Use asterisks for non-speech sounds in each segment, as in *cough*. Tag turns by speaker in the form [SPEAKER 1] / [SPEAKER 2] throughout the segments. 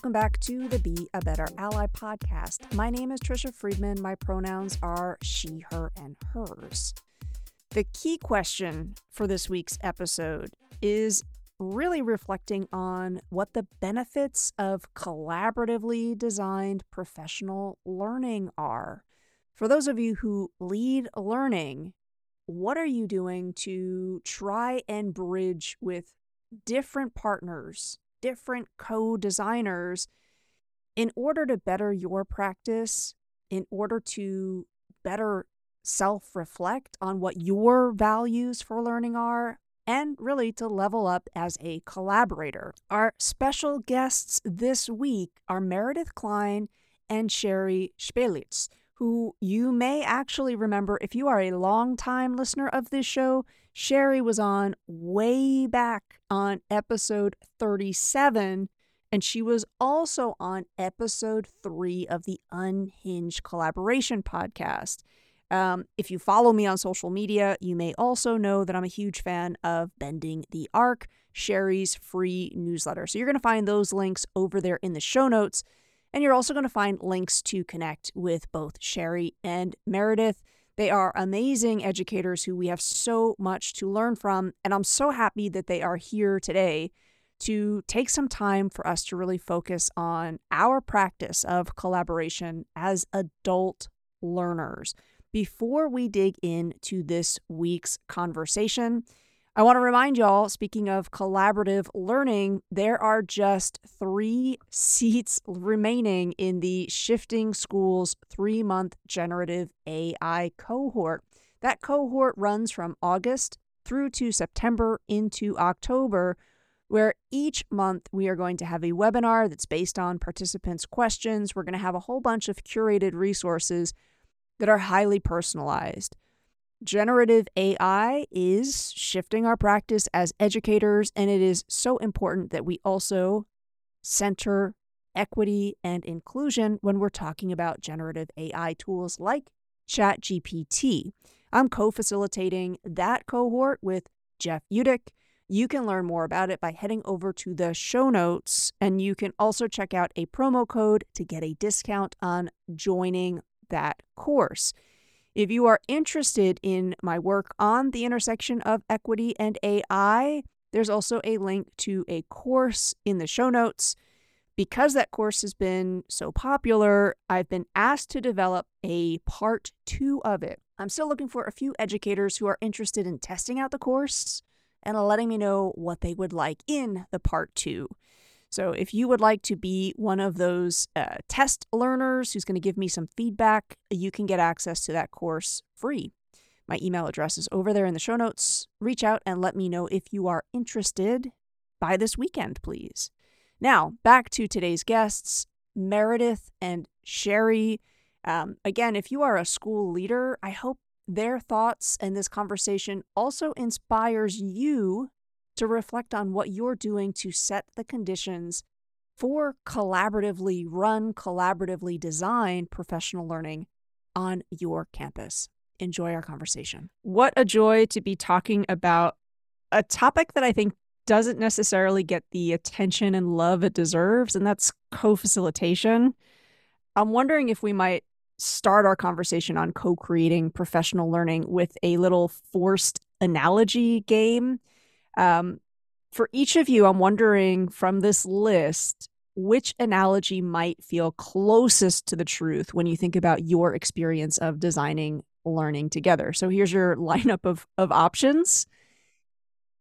[SPEAKER 1] Welcome back to the Be a Better Ally podcast. My name is Tricia Friedman. My pronouns are she, her, and hers. The key question for this week's episode is really reflecting on what the benefits of collaboratively designed professional learning are. For those of you who lead learning, what are you doing to try and bridge with different partners different co designers in order to better your practice, in order to better self reflect on what your values for learning are, and really to level up as a collaborator. Our special guests this week are Meredith Klein and Sherri Spelic, who you may actually remember if you are a long-time listener of this show. Sherri was on way back on episode 37, and she was also on episode three of the Unhinged Collaboration podcast. Um, if you follow me on social media, you may also know that I'm a huge fan of Bending the Arc, Sherri's free newsletter. So you're going to find those links over there in the show notes. And you're also going to find links to connect with both Sherri and Meredith. They are amazing educators who we have so much to learn from. And I'm so happy that they are here today to take some time for us to really focus on our practice of collaboration as adult learners. Before we dig into this week's conversation, I want to remind y'all, speaking of collaborative learning, there are just three seats remaining in the Shifting Schools three month generative AI cohort. That cohort runs from August through to September into October, where each month we are going to have a webinar that's based on participants' questions. We're going to have a whole bunch of curated resources that are highly personalized. Generative AI is shifting our practice as educators, and it is so important that we also center equity and inclusion when we're talking about generative AI tools like ChatGPT. I'm co facilitating that cohort with Jeff Utecht. You can learn more about it by heading over to the show notes, and you can also check out a promo code to get a discount on joining that course. If you are interested in my work on the intersection of equity and AI, there's also a link to a course in the show notes. Because that course has been so popular, I've been asked to develop a part two of it. I'm still looking for a few educators who are interested in testing out the course and letting me know what they would like in the part two. So, if you would like to be one of those uh, test learners who's going to give me some feedback, you can get access to that course free. My email address is over there in the show notes. Reach out and let me know if you are interested by this weekend, please. Now, back to today's guests, Meredith and Sherri. Um, again, if you are a school leader, I hope their thoughts and this conversation also inspires you to reflect on what you're doing to set the conditions for collaboratively run, collaboratively designed professional learning on your campus. Enjoy our conversation. What a joy to be talking about a topic that I think doesn't necessarily get the attention and love it deserves, and that's co facilitation. I'm wondering if we might start our conversation on co creating professional learning with a little forced analogy game. Um, for each of you, I'm wondering from this list, which analogy might feel closest to the truth when you think about your experience of designing learning together. So here's your *laughs* lineup of, of options.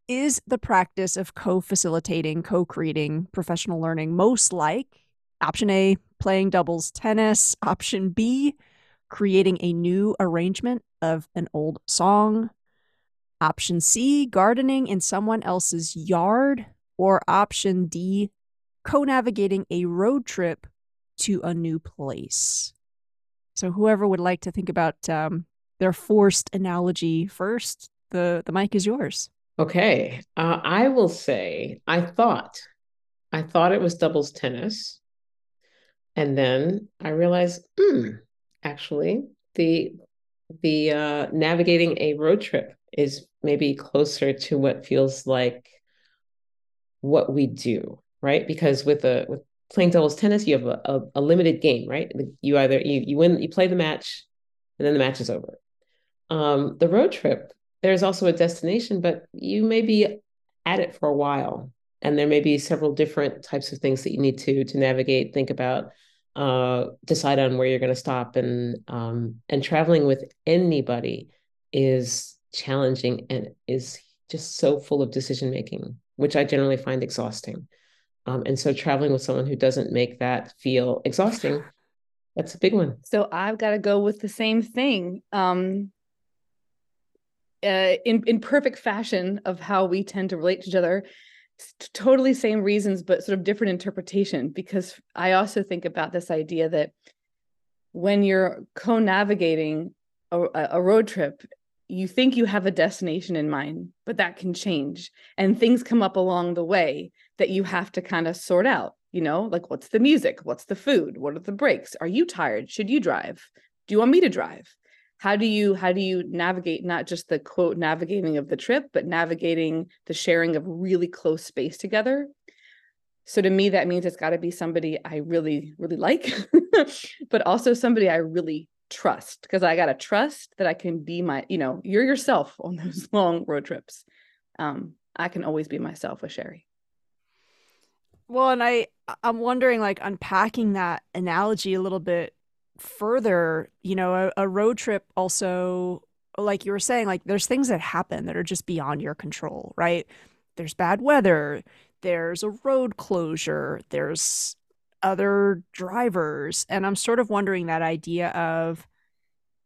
[SPEAKER 1] Is the practice of co facilitating, co creating professional learning most like option A, playing doubles tennis, option B, creating a new arrangement of an old song, Option C, gardening in someone else's yard. Or option D, co navigating a road trip to a new place. So, whoever would like to think about um, their forced analogy first, the, the mic is yours.
[SPEAKER 2] Okay. Uh, I will say, I thought, I thought it was doubles tennis. And then I realized, hmm, actually, the the uh, navigating a road trip is maybe closer to what feels like what we do right because with a with playing doubles tennis, you have a, a, a, limited game, right? You either you you win, you play the match, and then the match is over. Um, the road trip, there's also a destination, but you may be at it for a while, and there may be several different types of things that you need to to navigate, think about, uh, decide on where you're going to stop, and um, and traveling with anybody is challenging and is just so full of decision making, which I generally find exhausting. Um, and so traveling with someone who doesn't make that feel exhausting, *sighs* that's a big one.
[SPEAKER 3] So I've got to go with the same thing. Um, uh, in in perfect fashion of how we tend to relate to each other, totally same reasons, but sort of different interpretation. Because I also think about this idea that when you're co-navigating a, a road trip you think you have a destination in mind, but that can change. And things come up along the way that you have to kind of sort out, you know, like what's the music? What's the food? What are the breaks? Are you tired? Should you drive? Do you want me to drive? How do you how do you navigate not just the quote navigating of the trip, but navigating the sharing of really close space together? So to me, that means it's got to be somebody I really, really like, *laughs* but also somebody I really trust because I got to trust that I can be my, you know, you're yourself on those *laughs* long road trips. Um, I can always be myself with Sherri.
[SPEAKER 1] Well, and I I'm wondering like unpacking that analogy a little bit further, you know, a, a road trip also like you were saying like there's things that happen that are just beyond your control, right? There's bad weather, there's a road closure, there's other drivers. And I'm sort of wondering that idea of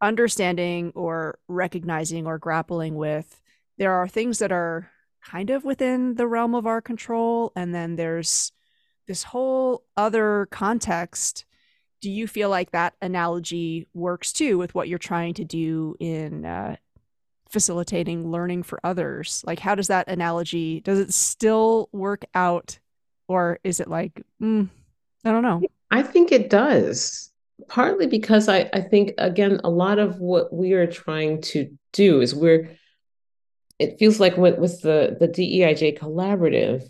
[SPEAKER 1] understanding or recognizing or grappling with there are things that are kind of within the realm of our control. And then there's this whole other context. Do you feel like that analogy works too with what you're trying to do in uh, facilitating learning for others? Like, how does that analogy, does it still work out? Or is it like, mm, I don't know.
[SPEAKER 2] I think it does. Partly because I, I think, again, a lot of what we are trying to do is we're, it feels like with, with the, the DEIJ collaborative,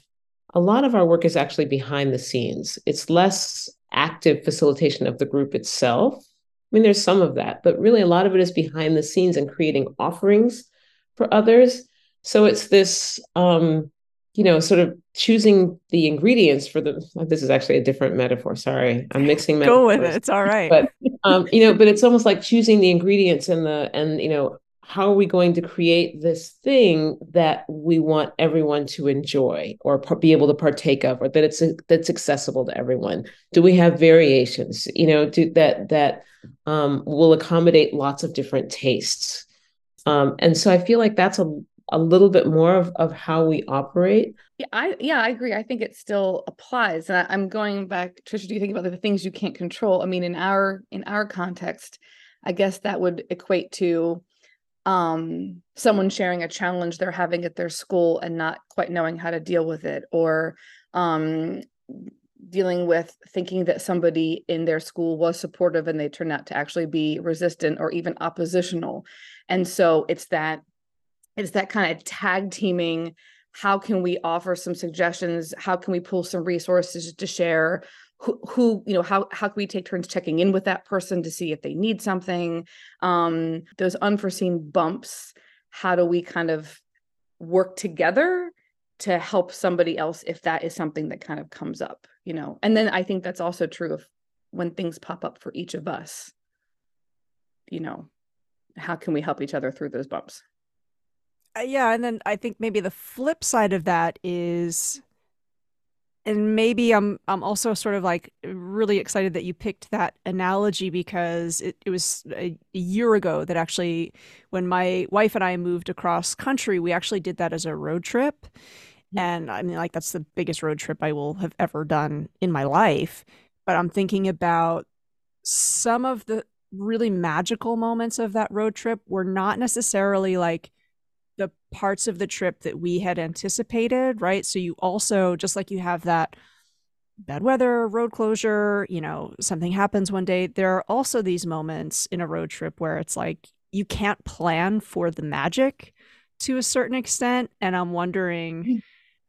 [SPEAKER 2] a lot of our work is actually behind the scenes. It's less active facilitation of the group itself. I mean, there's some of that, but really a lot of it is behind the scenes and creating offerings for others. So it's this um, you know, sort of choosing the ingredients for the. This is actually a different metaphor. Sorry, I'm mixing.
[SPEAKER 1] Metaphors. Go with it. It's all right.
[SPEAKER 2] But um, you know, but it's almost like choosing the ingredients and the and you know how are we going to create this thing that we want everyone to enjoy or be able to partake of or that it's that's accessible to everyone do we have variations you know do that that um, will accommodate lots of different tastes um, and so i feel like that's a a little bit more of, of how we operate.
[SPEAKER 3] Yeah i yeah i agree. I think it still applies and I, am going back tricia do you think about the things you can't control? I mean in our in our context i guess that would equate to um someone sharing a challenge they're having at their school and not quite knowing how to deal with it or um dealing with thinking that somebody in their school was supportive and they turn out to actually be resistant or even oppositional. And so it's that it's that kind of tag teaming how can we offer some suggestions? How can we pull some resources to share? Who, who you know how how can we take turns checking in with that person to see if they need something? Um those unforeseen bumps how do we kind of work together to help somebody else if that is something that kind of comes up you know? And then i think that's also true of when things pop up for each of us you know how can we help each other through those bumps
[SPEAKER 1] Uh, yeah, and then I think maybe the flip side of that is and maybe I'm I'm also sort of like really excited that you picked that analogy because it, it was a, year ago that actually when my wife and I moved across country, we actually did that as a road trip. Mm-hmm. And I mean like that's the biggest road trip I will have ever done in my life. But I'm thinking about some of the really magical moments of that road trip were not necessarily like parts of the trip that we had anticipated, right? So you also, just like you have that bad weather, road closure, you know, something happens one day, there are also these moments in a road trip where it's like you can't plan for the magic to a certain extent. And I'm wondering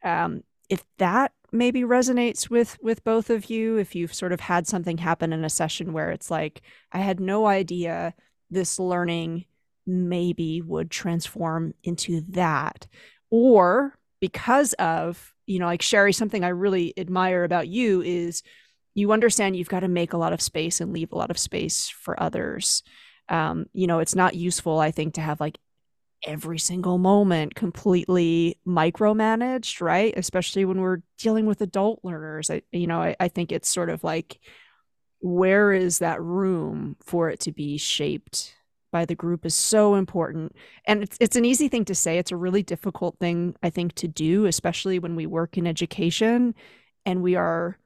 [SPEAKER 1] mm. um, if that maybe resonates with with both of you if you've sort of had something happen in a session where it's like I had no idea this learning maybe would transform into that or because of you know like Sherri something I really admire about you is you understand you've got to make a lot of space and leave a lot of space for others um, you know it's not useful i think to have like every single moment completely micromanaged, right? Especially when we're dealing with adult learners. I, you know, I, I think it's sort of like, where is that room for it to be shaped by the group is so important. And it's, it's an easy thing to say. It's a really difficult thing, I think, to do, especially when we work in education and we are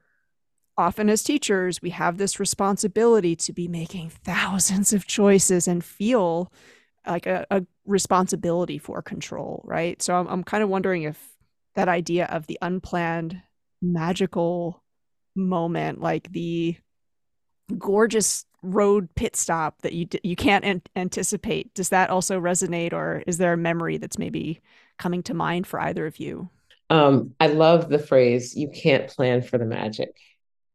[SPEAKER 1] often as teachers, we have this responsibility to be making *laughs* thousands of choices and feel like a, a responsibility for control, right? So I'm, I'm kind of wondering if that idea of the unplanned magical moment, like the gorgeous road pit stop that you you can't an- anticipate, does that also resonate, or is there a memory that's maybe coming to mind for either of you?
[SPEAKER 2] Um, I love the phrase "you can't plan for the magic."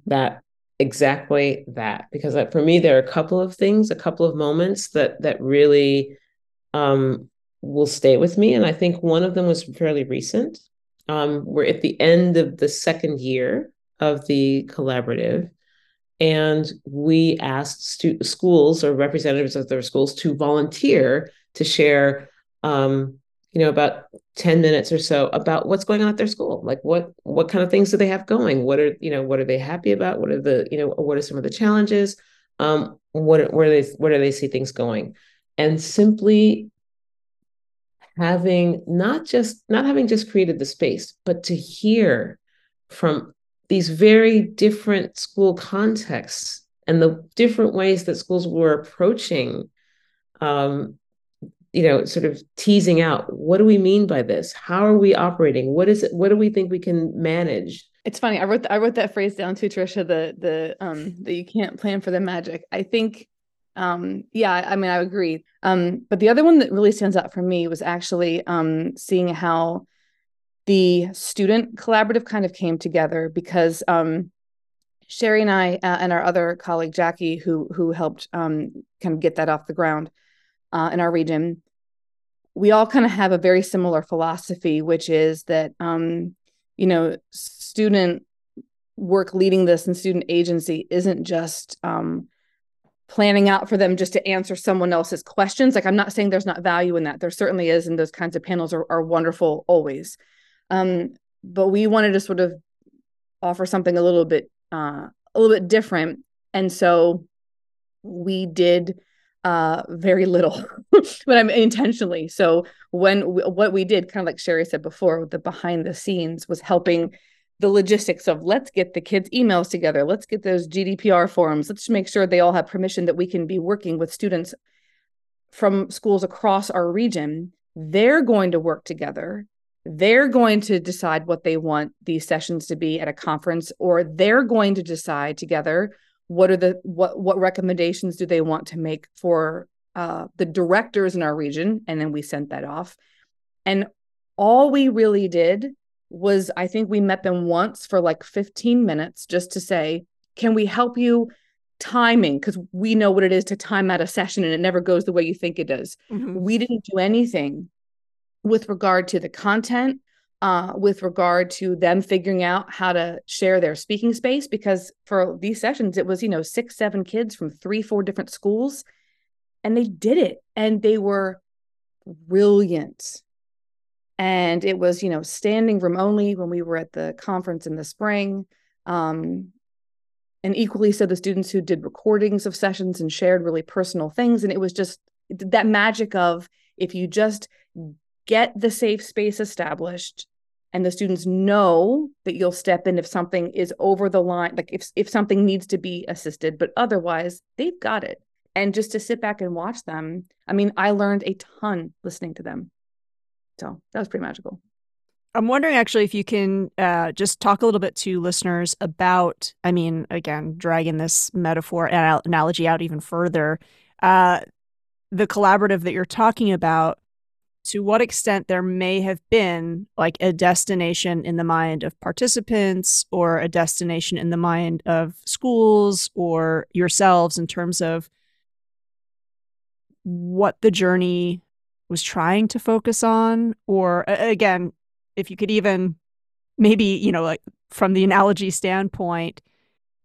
[SPEAKER 2] That exactly that because for me there are a couple of things, a couple of moments that that really um, will stay with me. And I think one of them was fairly recent. Um, we're at the end of the second year of the collaborative, and we asked stu- schools or representatives of their schools to volunteer to share, um, you know, about ten minutes or so about what's going on at their school. Like what what kind of things do they have going? What are you know what are they happy about? What are the you know what are some of the challenges? Um, what where they where do they see things going? and simply having not just not having just created the space but to hear from these very different school contexts and the different ways that schools were approaching um, you know sort of teasing out what do we mean by this? How are we operating? What is it what do we think we can manage?
[SPEAKER 3] It's funny i wrote i wrote that phrase down too tricia the the um that you can't plan for the magic. I think um, yeah, I mean, I agree. Um, but the other one that really stands out for me was actually um, seeing how the student collaborative kind of came together because um, Sherri and I uh, and our other colleague Jackie, who who helped um, kind of get that off the ground uh, in our region, we all kind of have a very similar philosophy, which is that um, you know student work leading this and student agency isn't just um, planning out for them just to answer someone else's questions. Like I'm not saying there's not value in that. There certainly is, and those kinds of panels are, are wonderful always. Um, but we wanted to sort of offer something a little bit uh, a little bit different, and so we did uh, very little, *laughs* but I'm intentionally. So when we, what we did, kind of like Sherri said before, the behind the scenes was helping the logistics of let's get the kids' emails together, let's get those GDPR forms, let's make sure they all have permission that we can be working with students from schools across our region. They're going to work together. They're going to decide what they want these sessions to be at a conference, or they're going to decide together what are the what what recommendations do they want to make for uh, the directors in our region, and then we sent that off. And all we really did was I think we met them once for like 15 minutes just to say, can we help you timing? Because we know what it is to time out a session and it never goes the way you think it does. Mm-hmm. We didn't do anything with regard to the content, uh, with regard to them figuring out how to share their speaking space. Because for these sessions, it was, you know, six, seven kids from three, four different schools. And they did it. And they were brilliant and it was you know standing room only when we were at the conference in the spring um, and equally so the students who did recordings of sessions and shared really personal things and it was just that magic of if you just get the safe space established and the students know that you'll step in if something is over the line like if if something needs to be assisted but otherwise they've got it and just to sit back and watch them i mean i learned a ton listening to them so that was pretty magical.
[SPEAKER 1] I'm wondering actually if you can uh, just talk a little bit to listeners about, I mean, again, dragging this metaphor and analogy out even further, uh, the collaborative that you're talking about. To what extent there may have been like a destination in the mind of participants or a destination in the mind of schools or yourselves in terms of what the journey was trying to focus on? Or again if you could even maybe you know like from the analogy standpoint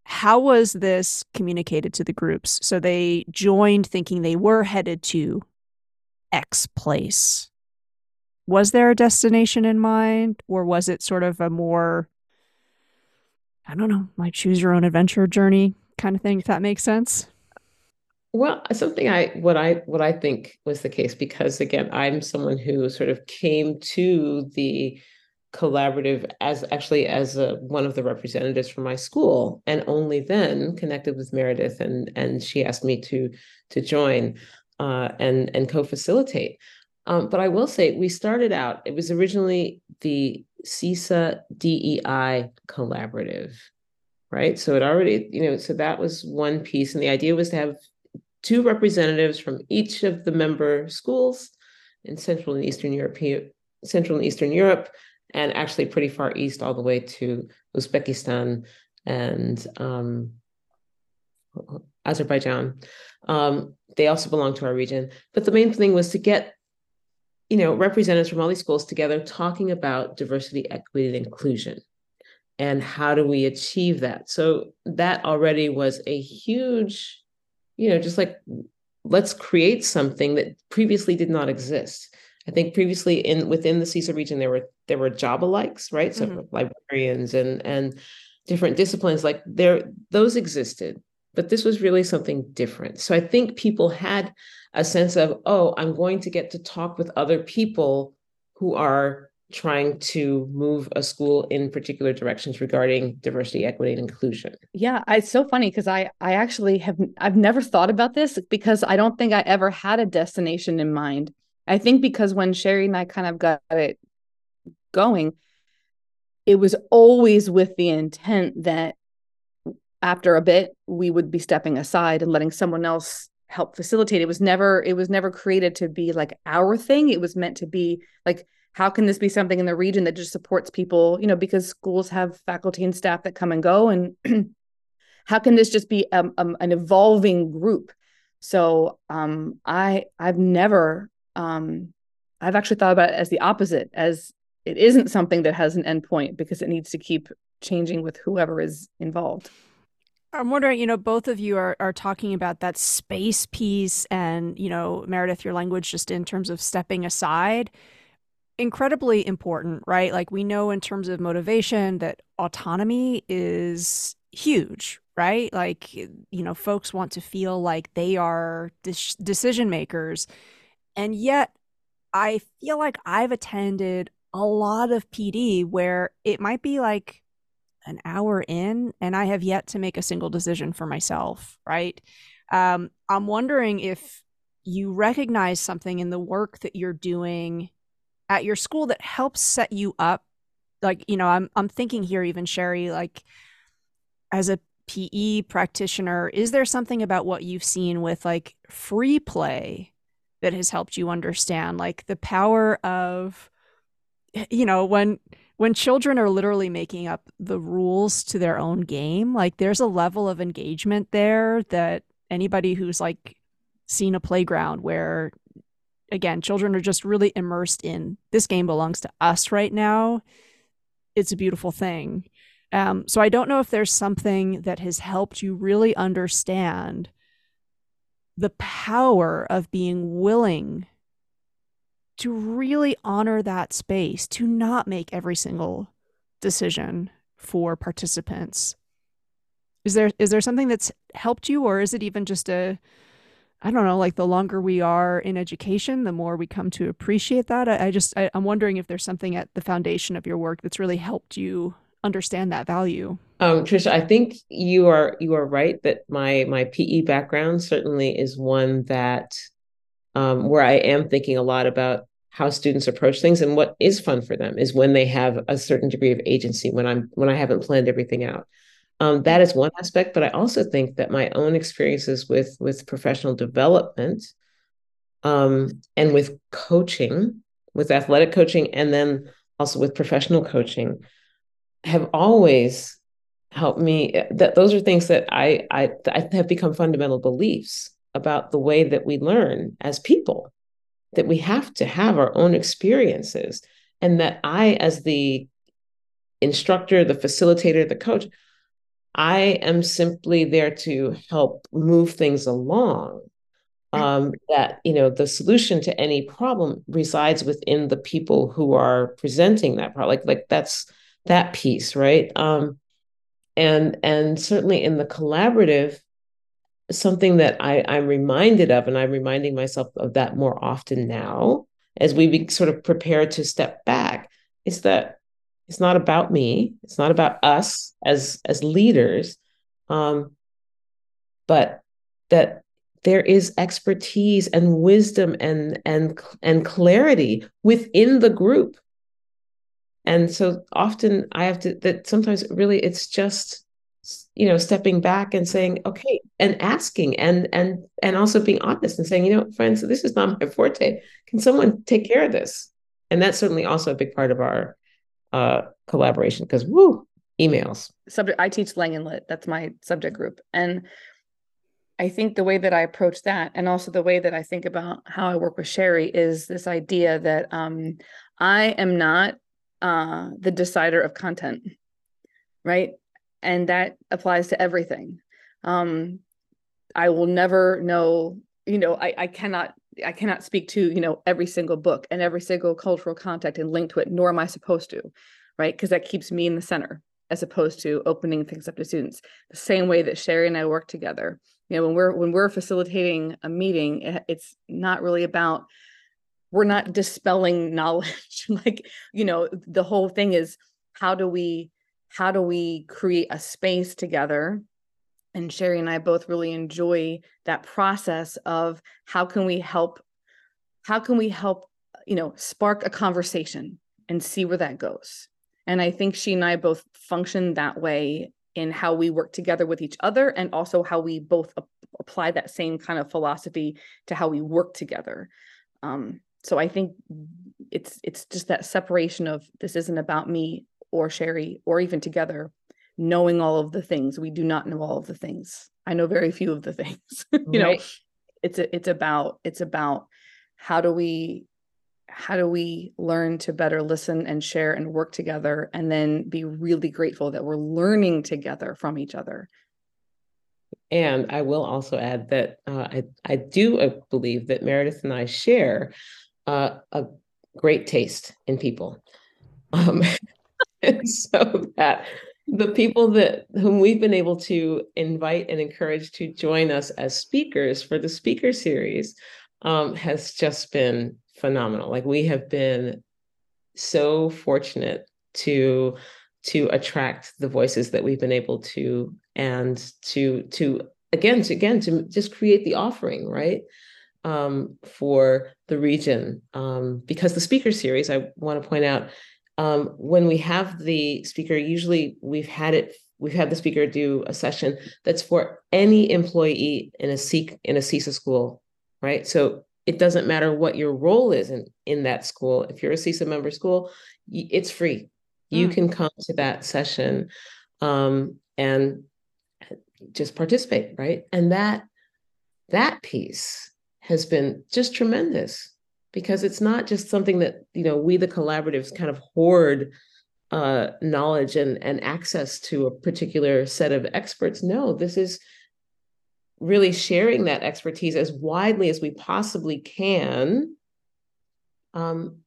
[SPEAKER 1] how was this communicated to the groups? So they joined thinking they were headed to x place. Was there a destination in mind or was it sort of a more i don't know like choose your own adventure journey kind of thing if that makes sense?
[SPEAKER 2] Well something i what i what i think was the case because again i'm someone who sort of came to the collaborative as actually as a, one of the representatives from my school and only then connected with meredith and and she asked me to to join uh, and and co-facilitate um, but I will say we started out, it was originally the CEESA DEI collaborative, right? So it already, you know, so that was one piece. And the idea was to have two representatives from each of the member schools in Central and Eastern Europe, Central and Eastern Europe, and actually pretty far east all the way to Uzbekistan and um, Azerbaijan. Um, they also belong to our region. But the main thing was to get you know, representatives from all these schools together talking about diversity, equity, and inclusion. And how do we achieve that? So that already was a huge, you know, just like let's create something that previously did not exist. I think previously in within the CEESA region there were there were job alikes, right? So mm-hmm. librarians and and different disciplines like there those existed, but this was really something different. So I think people had a sense of, oh, I'm going to get to talk with other people who are trying to move a school in particular directions regarding diversity equity and inclusion
[SPEAKER 3] yeah it's so funny because i i actually have i've never thought about this because i don't think i ever had a destination in mind i think because when sherri and i kind of got it going it was always with the intent that after a bit we would be stepping aside and letting someone else help facilitate. It was never it was never created to be like our thing. It was meant to be like how can this be something in the region that just supports people? You know because schools have faculty and staff that come and go and *clears throat* how can this just be um, um, an evolving group? So um i i've never um i've actually thought about it as the opposite as it isn't something that has an endpoint because it needs to keep changing with whoever is involved
[SPEAKER 1] I'm wondering, you know, both of you are, are talking about that space piece and, you know, Meredith, your language just in terms of stepping aside. Incredibly important, right? Like we know in terms of motivation that autonomy is huge, right? Like, you know, folks want to feel like they are de- decision makers. And yet, I feel like I've attended a lot of PD where it might be like an hour in and I have yet to make a single decision for myself, right? Um, I'm wondering if you recognize something in the work that you're doing at your school that helps set you up. Like, you know, I'm I'm thinking here even Sherri, like as a PE practitioner, is there something about what you've seen with like free play that has helped you understand like the power of you know when when children are literally making up the rules to their own game, like there's a level of engagement there that anybody who's like seen a playground where again, children are just really immersed in this game belongs to us right now. It's a beautiful thing. Um, so I don't know if there's something that has helped you really understand the power of being willing to really honor that space, to not make every single decision for participants. Is there is there something that's helped you or is it even just a I don't know, like the longer we are in education, the more we come to appreciate that. I, I just I, I'm wondering if there's something at the foundation of your work that's really helped you understand that value.
[SPEAKER 2] Um, Tricia, I think you are you are right that my my PE background certainly is one that um, where I am thinking a lot about how students approach things and what is fun for them is when they have a certain degree of agency when i'm when i haven't planned everything out. Um, that is one aspect but i also think that my own experiences with with professional development um, and with coaching with athletic coaching and then also with professional coaching have always helped me that those are things that I, I I have become fundamental beliefs about the way that we learn as people that we have to have our own experiences. And that I as the instructor the facilitator the coach I am simply there to help move things along um, that you know the solution to any problem resides within the people who are presenting that problem like like that's that piece right? Um, and and certainly in the collaborative something that I, i'm reminded of and i'm reminding myself of that more often now as we be sort of prepare to step back is that it's not about me. It's not about us as as leaders um, but that there is expertise and wisdom and and and clarity within the group. And so often i have to that sometimes really it's just you know stepping back and saying okay and asking and and and also being honest and saying you know friends this is not my *laughs* forte can someone take care of this and that's certainly also a big part of our uh collaboration because woo emails
[SPEAKER 3] subject i teach Lang and Lit. that's my subject group and I think the way that I approach that, and also the way that I think about how I work with Sherri, is this idea that um, I am not uh, the decider of content, right? And that applies to everything. Um, I will never know, you know, I, I cannot I cannot speak to, you know, every single book and every single cultural contact and link to it, nor am I supposed to, right? Because that keeps me in the center as opposed to opening things up to students. The same way that Sherri and I work together you know when we're when we're facilitating a meeting it's not really about we're not dispelling *laughs* knowledge like you know the whole thing is how do we how do we create a space together? And sherri and i both really enjoy that process of how can we help how can we help you know spark a conversation and see where that goes? And i think she and i both function that way in how we work together with each other and also how we both ap- apply that same kind of philosophy to how we work together. Um, so i think it's it's just that separation of this isn't about me or sherri or even together knowing all of the things. We do not know all of the things. I know very few of the *laughs* things you right. know it's a, it's about it's about how do we how do we learn to better listen and share and work together and then be really grateful that we're learning together from each other.
[SPEAKER 2] And i will also add that uh, I, I do uh, believe that meredith and i share uh, a great taste in people. Um, *laughs* *laughs* so that the people that whom we've been able to invite and encourage to join us as speakers for the speaker series um, has just been phenomenal. Like we have been so fortunate to to attract the voices that we've been able to and to to again to again to just create the offering right um, for the region um, because the speaker series i want to point out um, when we have the speaker usually we've had it we've had the speaker do a session that's for any employee in a seek in a CEESA school right so it doesn't matter what your role is in, in that school. If you're a CEESA member school, it's free. You mm. can come to that session um, and just participate, right? And that that piece has been just tremendous because it's not just something that you know we the collaboratives kind of hoard uh, knowledge and and access to a particular set of experts. No, this is really sharing that expertise as widely as we possibly can. Um,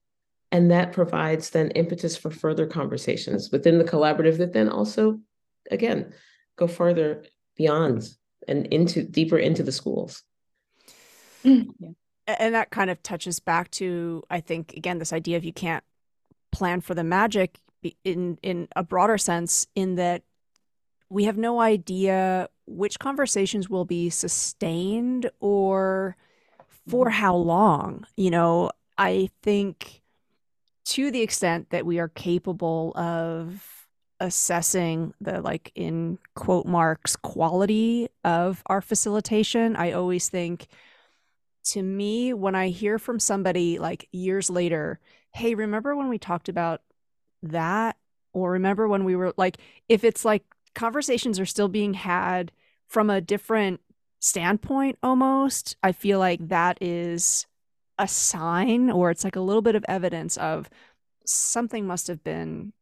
[SPEAKER 2] and that provides then impetus for further conversations within the collaborative that then also, again, go further beyond and into deeper into the schools.
[SPEAKER 1] Yeah. And that kind of touches back to, I think, again, this idea of you can't plan for the magic in in a broader sense, in that we have no idea which conversations will be sustained or for mm-hmm. how long. You know, I think to the extent that we are capable of assessing the like in quote marks quality of our facilitation, I always think to me, when I hear from somebody like years later, hey, remember when we talked about that? Or remember when we were like, if it's like conversations are still being had from a different standpoint almost, I feel like that is a sign or it's like a little bit of evidence of something must have been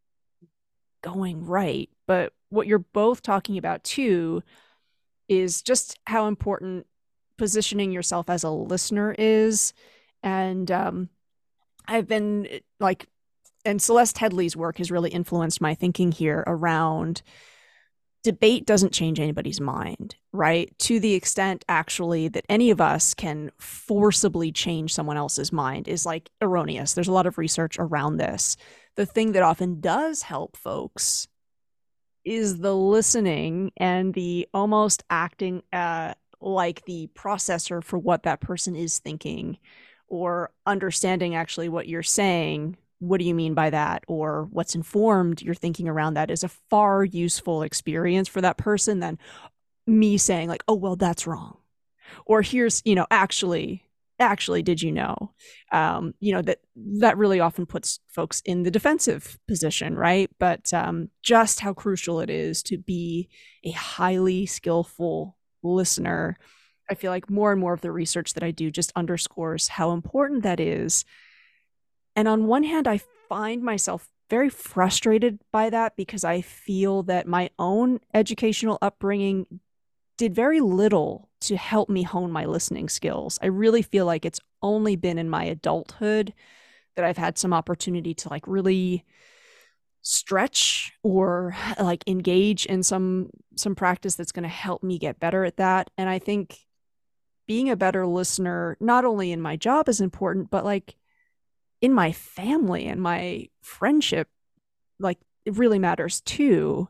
[SPEAKER 1] going right. But what you're both talking about too is just how important positioning yourself as a listener is. And um, I've been like, and Celeste Headlee's work has really influenced my thinking here around debate doesn't change anybody's mind, right? To the extent actually that any of us can forcibly change someone else's mind is like erroneous. There's a lot of research around this. The thing that often does help folks is the listening and the almost acting uh, like the processor for what that person is thinking or understanding actually what you're saying what do you mean by that? Or what's informed your thinking around that is a far useful experience for that person than me saying like oh well that's wrong. Or here's you know actually actually did you know? Um, you know that that really often puts folks in the defensive position right? But um, just how crucial it is to be a highly skillful listener i feel like more and more of the research that i do just underscores how important that is and on one hand, I find myself very frustrated by that because I feel that my own educational upbringing did very little to help me hone my listening skills. I really feel like it's only been in my adulthood that I've had some opportunity to like really stretch or like engage in some some practice that's going to help me get better at that and i think being a better listener not only in my job is important but like in my family and my friendship, like it really matters too.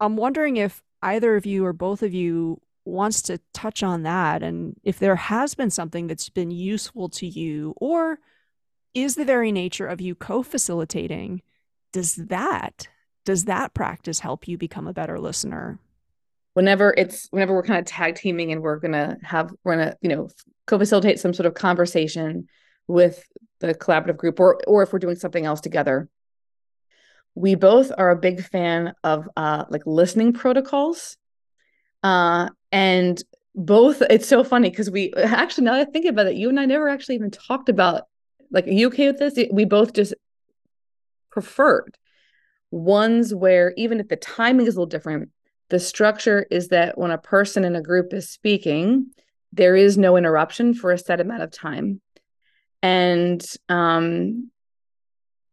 [SPEAKER 1] I'm wondering if either of you or both of you wants to touch on that and if there has been something that's been useful to you or is the very nature of you co-facilitating does that does that practice help you become a better listener?
[SPEAKER 3] Whenever it's whenever we're kind of tag teaming and we're gonna have we're gonna you know co-facilitate some sort of conversation with the collaborative group or or if we're doing something else together we both are a big fan of uh like listening protocols. Uh and both it's so funny because we *laughs* actually now that i think about it you and i never actually even talked about like are you okay with this? We both just preferred. Ones where even if the timing is a little different the structure is that when a person in a group is speaking there is no interruption for a set amount of time. And um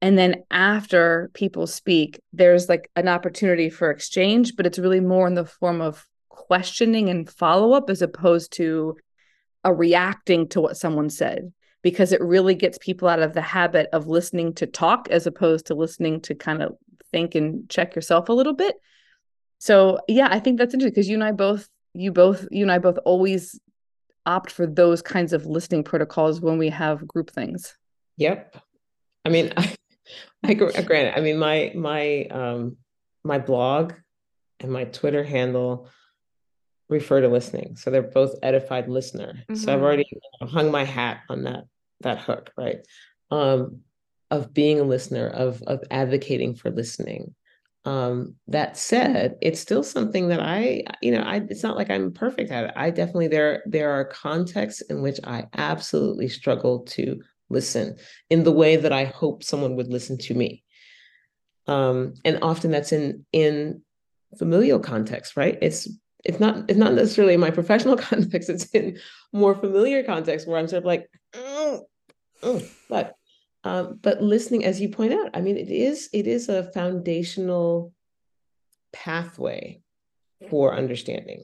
[SPEAKER 3] and then after people speak there's like an opportunity for exchange but it's really more in the form of questioning and follow up as opposed to a reacting to what someone said because it really gets people out of the habit of listening to talk as opposed to listening to kind of think and check yourself a little bit so yeah i think that's interesting because you and i both you both you and i both always opt for those kinds of listening protocols when we have group things.
[SPEAKER 2] Yep. I mean, *laughs* I, I grant I mean, my my um my blog and my Twitter handle refer to listening, so they're both edified listener. Mm-hmm. So I've mm-hmm. already hung my hat on that that hook, right? Um, of being a listener, of of advocating for listening, um, that said, it's still something that I, you know, I it's not like I'm perfect at it. I definitely there there are contexts in which I absolutely struggle to listen in the way that I hope someone would listen to me. Um, and often that's in in familial context, right? It's it's not it's not necessarily in my professional *laughs* context, it's in more familiar context where I'm sort of like, oh, oh, but um, but listening, as you point out, I mean, it is it is a foundational pathway for understanding,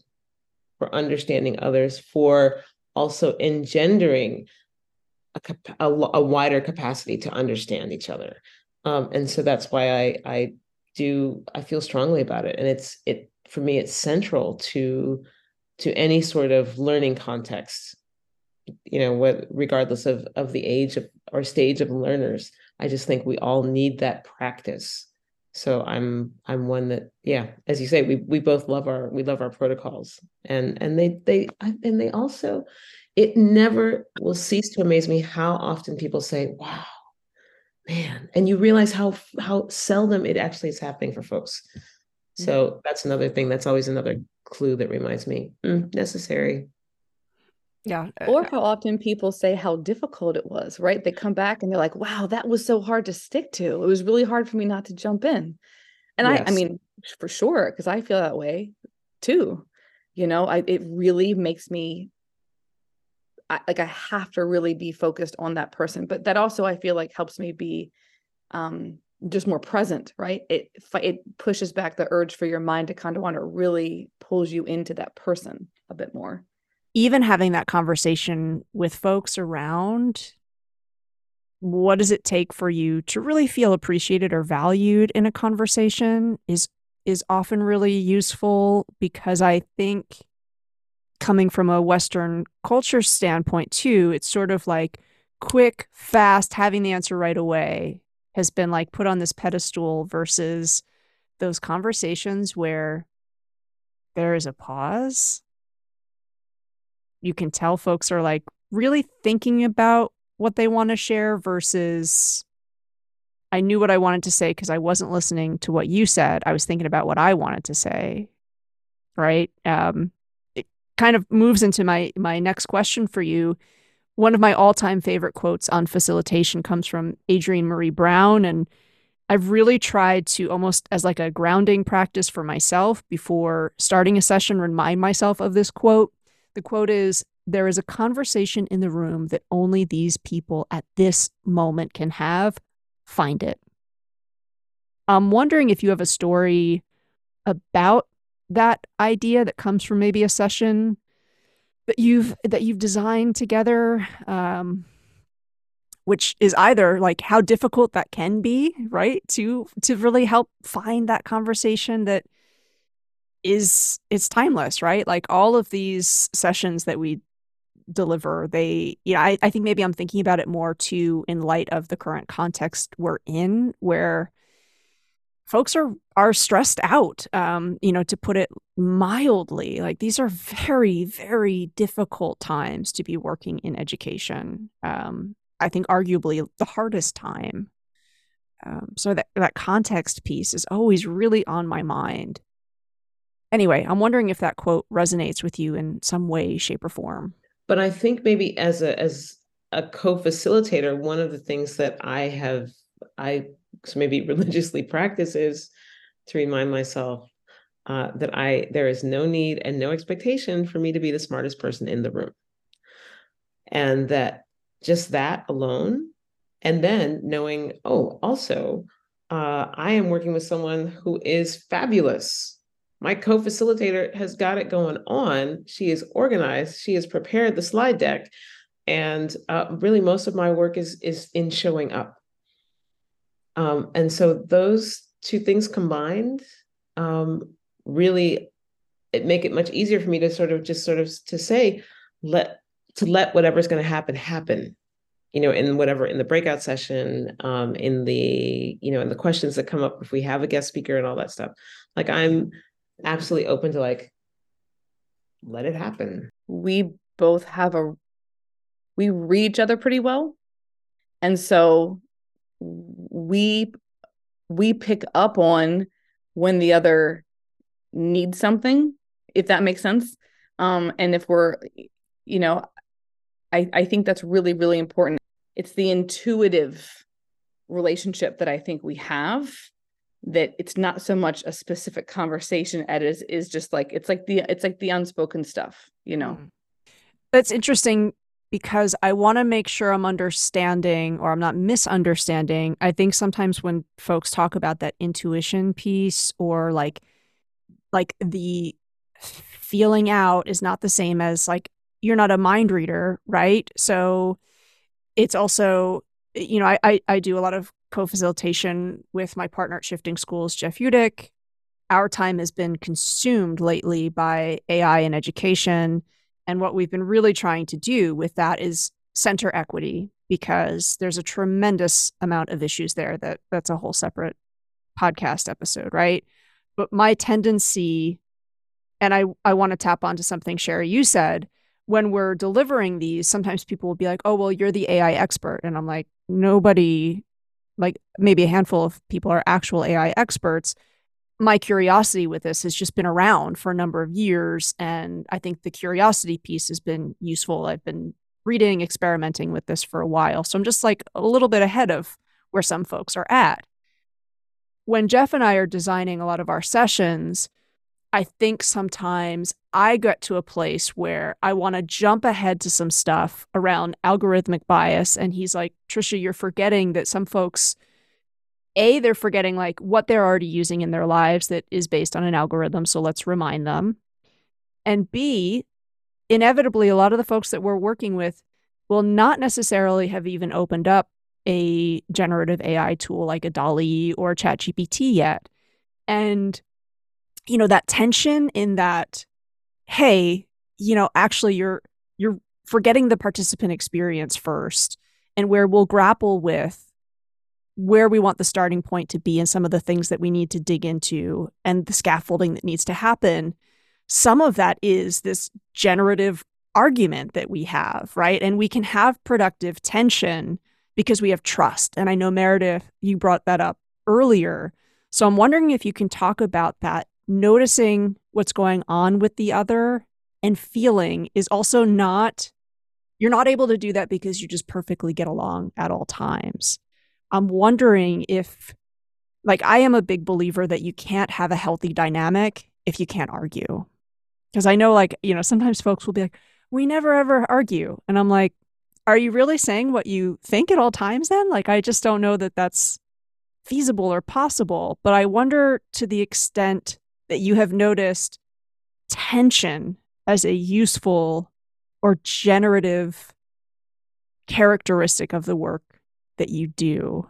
[SPEAKER 2] for understanding others, for also engendering a, a, a wider capacity to understand each other. Um, and so that's why I I do I feel strongly about it, and it's it for me it's central to to any sort of learning context you know what regardless of of the age of or stage of learners i just think we all need that practice so i'm i'm one that yeah as you say we we both love our we love our protocols and and they they and they also it never will cease to amaze me how often people say, wow, man. And you realize how how seldom it actually is happening for folks. So mm-hmm. that's another thing. That's always another clue that reminds me mm, necessary.
[SPEAKER 1] Yeah.
[SPEAKER 3] Uh, or how often people say how difficult it was, right? They come back and they're like, wow, that was so hard to stick to. It was really hard for me not to jump in. And yes. I, I mean, for sure, because I feel that way too. You know, I it really makes me I, like I have to really be focused on that person. But that also I feel like helps me be um just more present, right? It it pushes back the urge for your mind to kind of want to really pulls you into that person a bit more.
[SPEAKER 1] Even having that conversation with folks around what does it take for you to really feel appreciated or valued in a conversation is is often really useful because I think coming from a Western culture standpoint, too, it's sort of like quick, fast, having the answer right away has been like put on this pedestal versus those conversations where there is a pause. You can tell folks are like really thinking about what they want to share versus I knew what I wanted to say because I wasn't listening to what you said. I was thinking about what I wanted to say. Right. Um, it kind of moves into my my next question for you. One of my all-time favorite quotes on facilitation comes from Adrienne Maree Brown and I've really tried to almost as like a grounding practice for myself before starting a session remind myself of this quote. The quote is there is a conversation in the room that only these people at this moment can have find it. I'm wondering if you have a story about that idea that comes from maybe a session that you've that you've designed together um, which is either like how difficult that can be right to to really help find that conversation that is it's timeless right? Like all of these sessions that we deliver they you know I, I think maybe i'm thinking about it more too in light of the current context we're in where folks are are stressed out um you know to put it mildly like these are very very difficult times to be working in education um i think arguably the hardest time. Um, so that that context piece is always really on my mind. Anyway i'm wondering if that quote resonates with you in some way shape or form.
[SPEAKER 2] But I think maybe as a as a co-facilitator, one of the things that I have I maybe *laughs* religiously practices to remind myself uh, that I there is no need and no expectation for me to be the smartest person in the room, and that just that alone, and then knowing, oh, also, uh, I am working with someone who is fabulous. My co-facilitator has got it going on. She is organized. She has prepared the slide deck. And uh, really most of my work is is in showing up um, and so those two things combined um, really it make it much easier for me to sort of just sort of to say let to let whatever's going to happen happen you know in whatever in the breakout session um, in the you know in the questions that come up if we have a guest speaker and all that stuff like i'm absolutely open to like let it happen.
[SPEAKER 3] We both have a we read each other pretty well. And so we we pick up on when the other needs something, if that makes sense. Um, and if we're, you know, I, I think that's really, really important. It's the intuitive relationship that I think we have that it's not so much a specific conversation as is just like it's like the it's like the unspoken stuff you know mm.
[SPEAKER 1] that's interesting because i want to make sure i'm understanding or i'm not misunderstanding i think sometimes when folks talk about that intuition piece or like like the feeling out is not the same as like you're not a mind reader right so it's also you know I, I, I do a lot of co-facilitation with my partner at Shifting Schools, Jeff Utecht. Our time has been consumed lately by AI and education. And what we've been really trying to do with that is center equity because there's a tremendous amount of issues there that that's a whole separate podcast episode, right? But my tendency, and I, I want to tap onto something, Sherri, you said, when we're delivering these, sometimes people will be like, oh, well, you're the AI expert. And I'm like, nobody, like maybe a handful of people are actual AI experts. My curiosity with this has just been around for a number of years. And I think the curiosity piece has been useful. I've been reading, experimenting with this for a while. So I'm just like a little bit ahead of where some folks are at. When Jeff and I are designing a lot of our sessions, I think sometimes I get to a place where I want to jump ahead to some stuff around algorithmic bias. And he's like, Tricia, you're forgetting that some folks, A, they're forgetting like what they're already using in their lives that is based on an algorithm. So let's remind them. And B, inevitably, a lot of the folks that we're working with will not necessarily have even opened up a generative AI tool like a DALL-E or ChatGPT yet. And you know that tension in that hey you know actually you're you're forgetting the participant experience first and where we'll grapple with where we want the starting point to be and some of the things that we need to dig into and the scaffolding that needs to happen some of that is this generative argument that we have right? And we can have productive tension because we have trust. And i know meredith you brought that up earlier. So i'm wondering if you can talk about that noticing what's going on with the other and feeling is also not you're not able to do that because you just perfectly get along at all times. I'm wondering if like I am a big believer that you can't have a healthy dynamic if you can't argue. Because I know like, you know, sometimes folks will be like, "We never ever argue." And I'm like, "Are you really saying what you think at all times then?" Like I just don't know that that's feasible or possible, but I wonder to the extent that you have noticed tension as a useful or generative characteristic of the work that you do.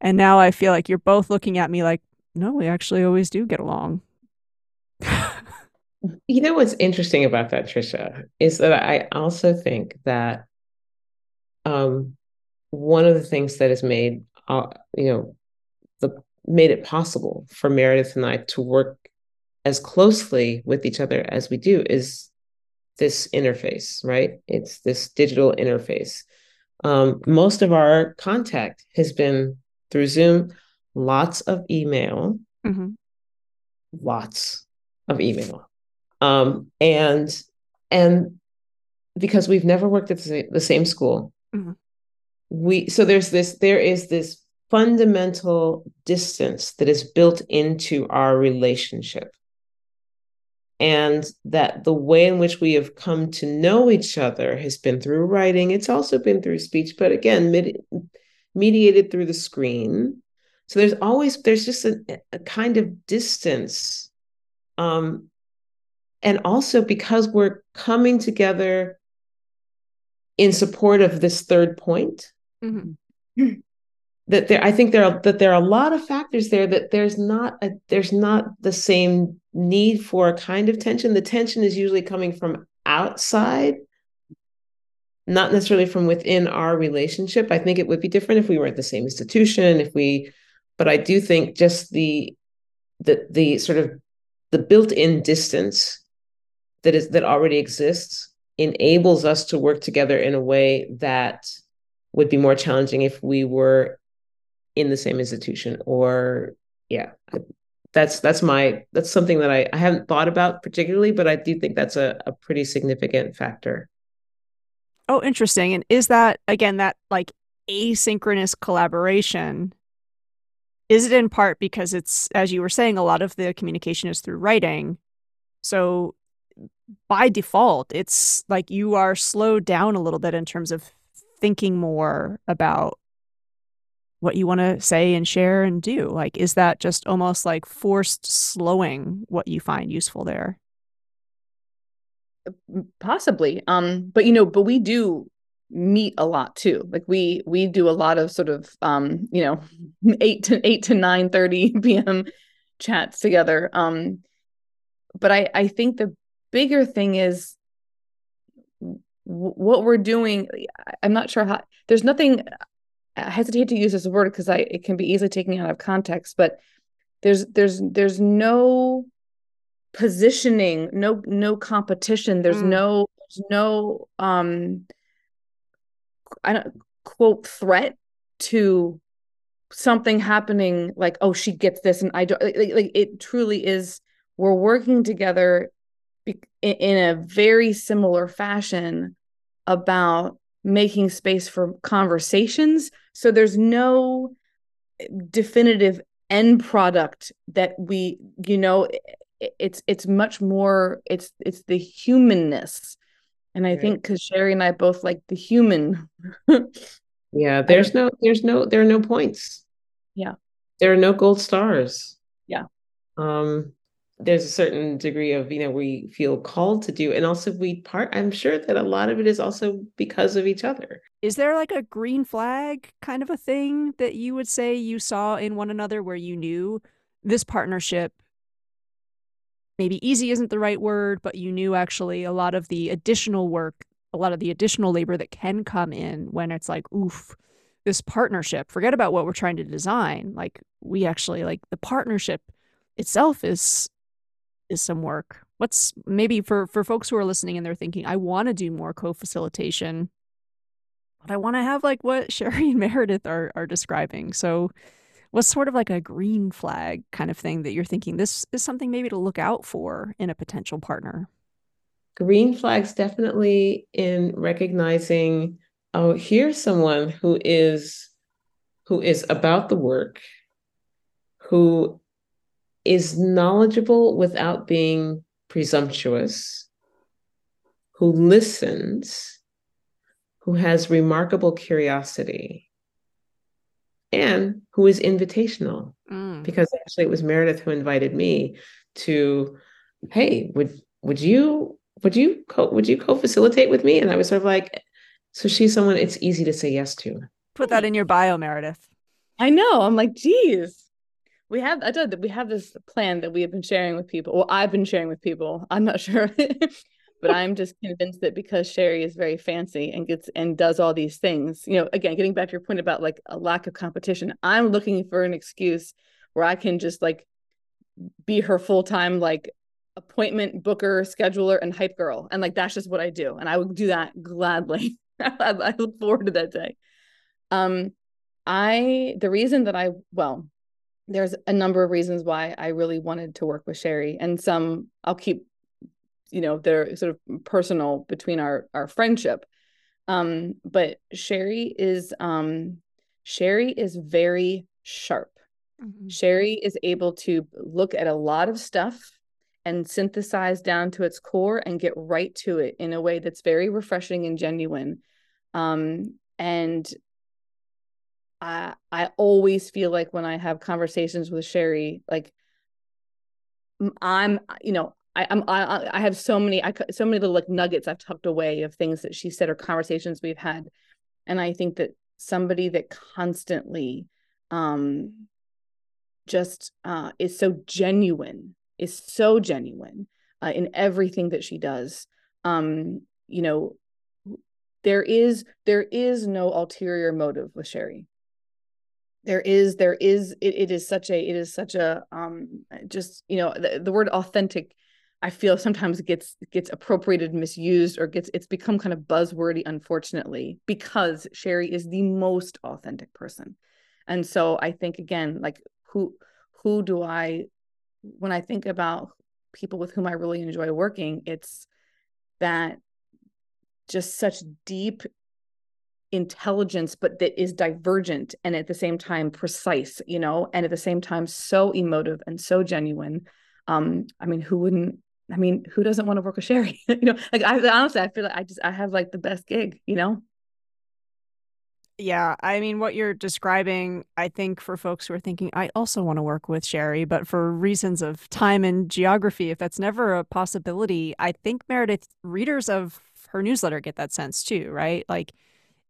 [SPEAKER 1] And now I feel like you're both looking at me like, no, we actually always do get along. *laughs*
[SPEAKER 2] you know what's interesting about that, Tricia, is that I also think that um, one of the things that has made uh, you know the made it possible for Meredith and I to work as closely with each other as we do is this interface, right? It's this digital interface. Um, most of our contact has been through Zoom, lots of email, mm-hmm. lots of email, um, and and because we've never worked at the same school, mm-hmm. we so there's this there is this fundamental distance that is built into our relationship and that the way in which we have come to know each other has been through writing it's also been through speech but again med- mediated through the screen so there's always there's just a, a kind of distance um and also because we're coming together in support of this third point mm-hmm. *clears throat* that there i think there are that there are a lot of factors there that there's not a there's not the same need for a kind of tension. The tension is usually coming from outside not necessarily from within our relationship. I think it would be different if we were at the same institution if we but i do think just the the the sort of the built-in distance that is that already exists enables us to work together in a way that would be more challenging if we were in the same institution or yeah. That's that's my that's something that I, I haven't thought about particularly but i do think that's a, a pretty significant factor.
[SPEAKER 1] Oh interesting. And is that again that like asynchronous collaboration is it in part because it's as you were saying a lot of the communication is through writing. So by default it's like you are slowed down a little bit in terms of thinking more about what you want to say and share and do? Like, is that just almost like forced slowing what you find useful there?
[SPEAKER 3] Possibly. Um, but you know, but we do meet a lot too. Like we we do a lot of sort of um, you know, *laughs* eight to eight to nine thirty *laughs* PM chats together. Um, but I I think the bigger thing is what we're doing i'm not sure how there's nothing I hesitate to use this word because I it can be easily taken out of context, but there's there's there's no positioning, no no competition, there's mm. no there's no um I don't quote threat to something happening like oh she gets this and I don't like, like it truly is we're working together in a very similar fashion about making space for conversations so there's no definitive end product that we you know it's it's much more it's it's the humanness. And i right. think because sherri and i both like the human. *laughs*
[SPEAKER 2] Yeah there's no there's no there are no points.
[SPEAKER 3] Yeah.
[SPEAKER 2] There are no gold stars.
[SPEAKER 3] Yeah.
[SPEAKER 2] Um there's a certain degree of you know we feel called to do and also we part i'm sure that a lot of it is also because of each other.
[SPEAKER 1] Is there like a green flag kind of a thing that you would say you saw in one another where you knew this partnership maybe easy isn't the right word but you knew actually a lot of the additional work a lot of the additional labor that can come in when it's like oof this partnership forget about what we're trying to design like we actually like the partnership itself is is some work. What's maybe for for folks who are listening and they're thinking, I want to do more co-facilitation, but I want to have like what *laughs* Sherri and Meredith are are describing. So what's sort of like a green flag kind of thing that you're thinking this is something maybe to look out for in a potential partner?
[SPEAKER 2] Green flags definitely in recognizing, oh, here's someone who is who is about the work, who is knowledgeable without being presumptuous, who listens, who has remarkable curiosity, and who is invitational. Mm. Because actually, it was Meredith who invited me to, hey, would would you would you co- would you co-facilitate with me? And I was sort of like, so she's someone it's easy to say yes to.
[SPEAKER 1] Put that in your bio, Meredith.
[SPEAKER 3] I know. I'm like, geez we have I did we have this plan that we have been sharing with people. Well, I've been sharing with people. I'm not *laughs* sure. but I'm just convinced that because Sherri is very fancy and gets and does all these things, you know, again, getting back to your point about like a lack of competition, I'm looking for an excuse where I can just like be her full-time like appointment booker, scheduler, and hype girl. And like that's just what I do. And I would do that gladly. *laughs* I look forward to that day. Um, I the reason that I well, there's a number of reasons why I really wanted to work with Sherri, and some I'll keep, you know, they're sort of personal between our our friendship. Um, but Sherri is um, Sherri is very sharp. Mm-hmm. Sherri is able to look at a lot of stuff and synthesize down to its core and get right to it in a way that's very refreshing and genuine. Um, and I I always feel like when I have conversations with Sherri, like I'm, you know, I, I'm I I have so many I so many little like nuggets I've tucked away of things that she said or conversations we've had, and I think that somebody that constantly, um, just uh, is so genuine is so genuine uh, in everything that she does. Um, you know, there is there is no ulterior motive with Sherri there is there is it, it is such a it is such a um just you know the, the word authentic i feel *laughs* sometimes gets gets appropriated misused or gets it's become kind of buzzwordy unfortunately because sherri is the most authentic person. And so i think again like who who do i when i think about people with whom i really enjoy working it's that just such deep intelligence but that is divergent and at the same time precise you know and at the same time so emotive and so genuine. Um i mean who wouldn't i mean who doesn't want to work with sherri? *laughs* You know like i honestly i feel like i just i have like the best gig you know?
[SPEAKER 1] Yeah, I mean, what you're describing, I think for folks who are thinking, I also want to work with Sherri, but for reasons of time and geography, if that's never a possibility, I think Meredith, readers of her newsletter get that sense too, right? Like,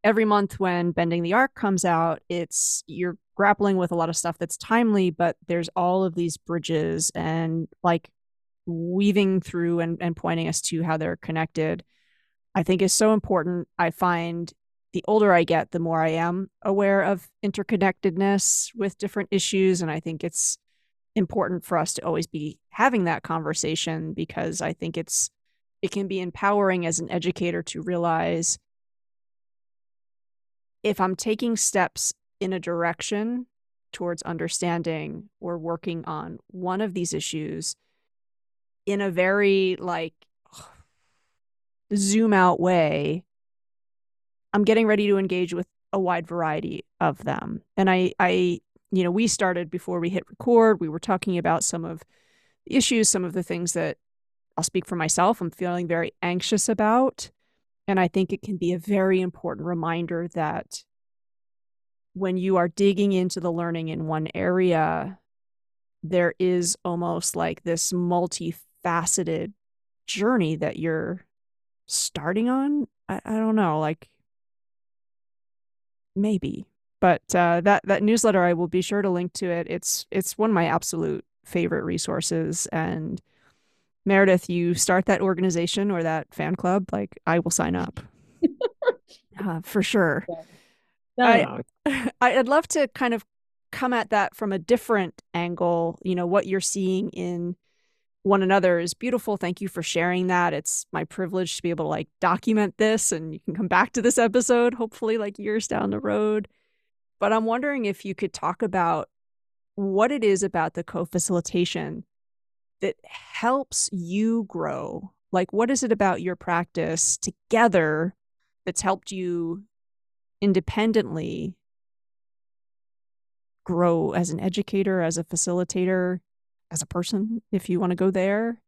[SPEAKER 1] every month when Bending the Arc comes out, it's you're grappling with a lot of stuff that's timely, but there's all of these bridges and like weaving through and, and pointing us to how they're connected, I think is so important. I find the older I get, the more I am aware of interconnectedness with different issues. And I think it's important for us to always be having that conversation because I think it's it can be empowering as an educator to realize if I'm taking steps in a direction towards understanding or working on one of these issues in a very like zoom out way, I'm getting ready to engage with a wide variety of them. And I, I, you know, we started before we hit record, we were talking about some of the issues, some of the things that I'll speak for myself, I'm feeling very anxious about. And I think it can be a very important reminder that when you are digging into the learning in one area, there is almost like this multifaceted journey that you're starting on. I, I don't know, like maybe. But uh, that that newsletter, I will be sure to link to it. It's it's one of my absolute favorite resources. And Meredith, you start that organization or that fan club, like I will sign up *laughs* uh, for sure. Yeah. *laughs* I, I'd love to kind of come at that from a different angle. You know, what you're seeing in one another is beautiful. Thank you for sharing that. It's my privilege to be able to like document this and you can come back to this episode, hopefully, like years down the road. But I'm wondering if you could talk about what it is about the co facilitation that helps you grow. Like, what is it about your practice together that's helped you independently grow as an educator, as a facilitator, as a person, if you want to go there.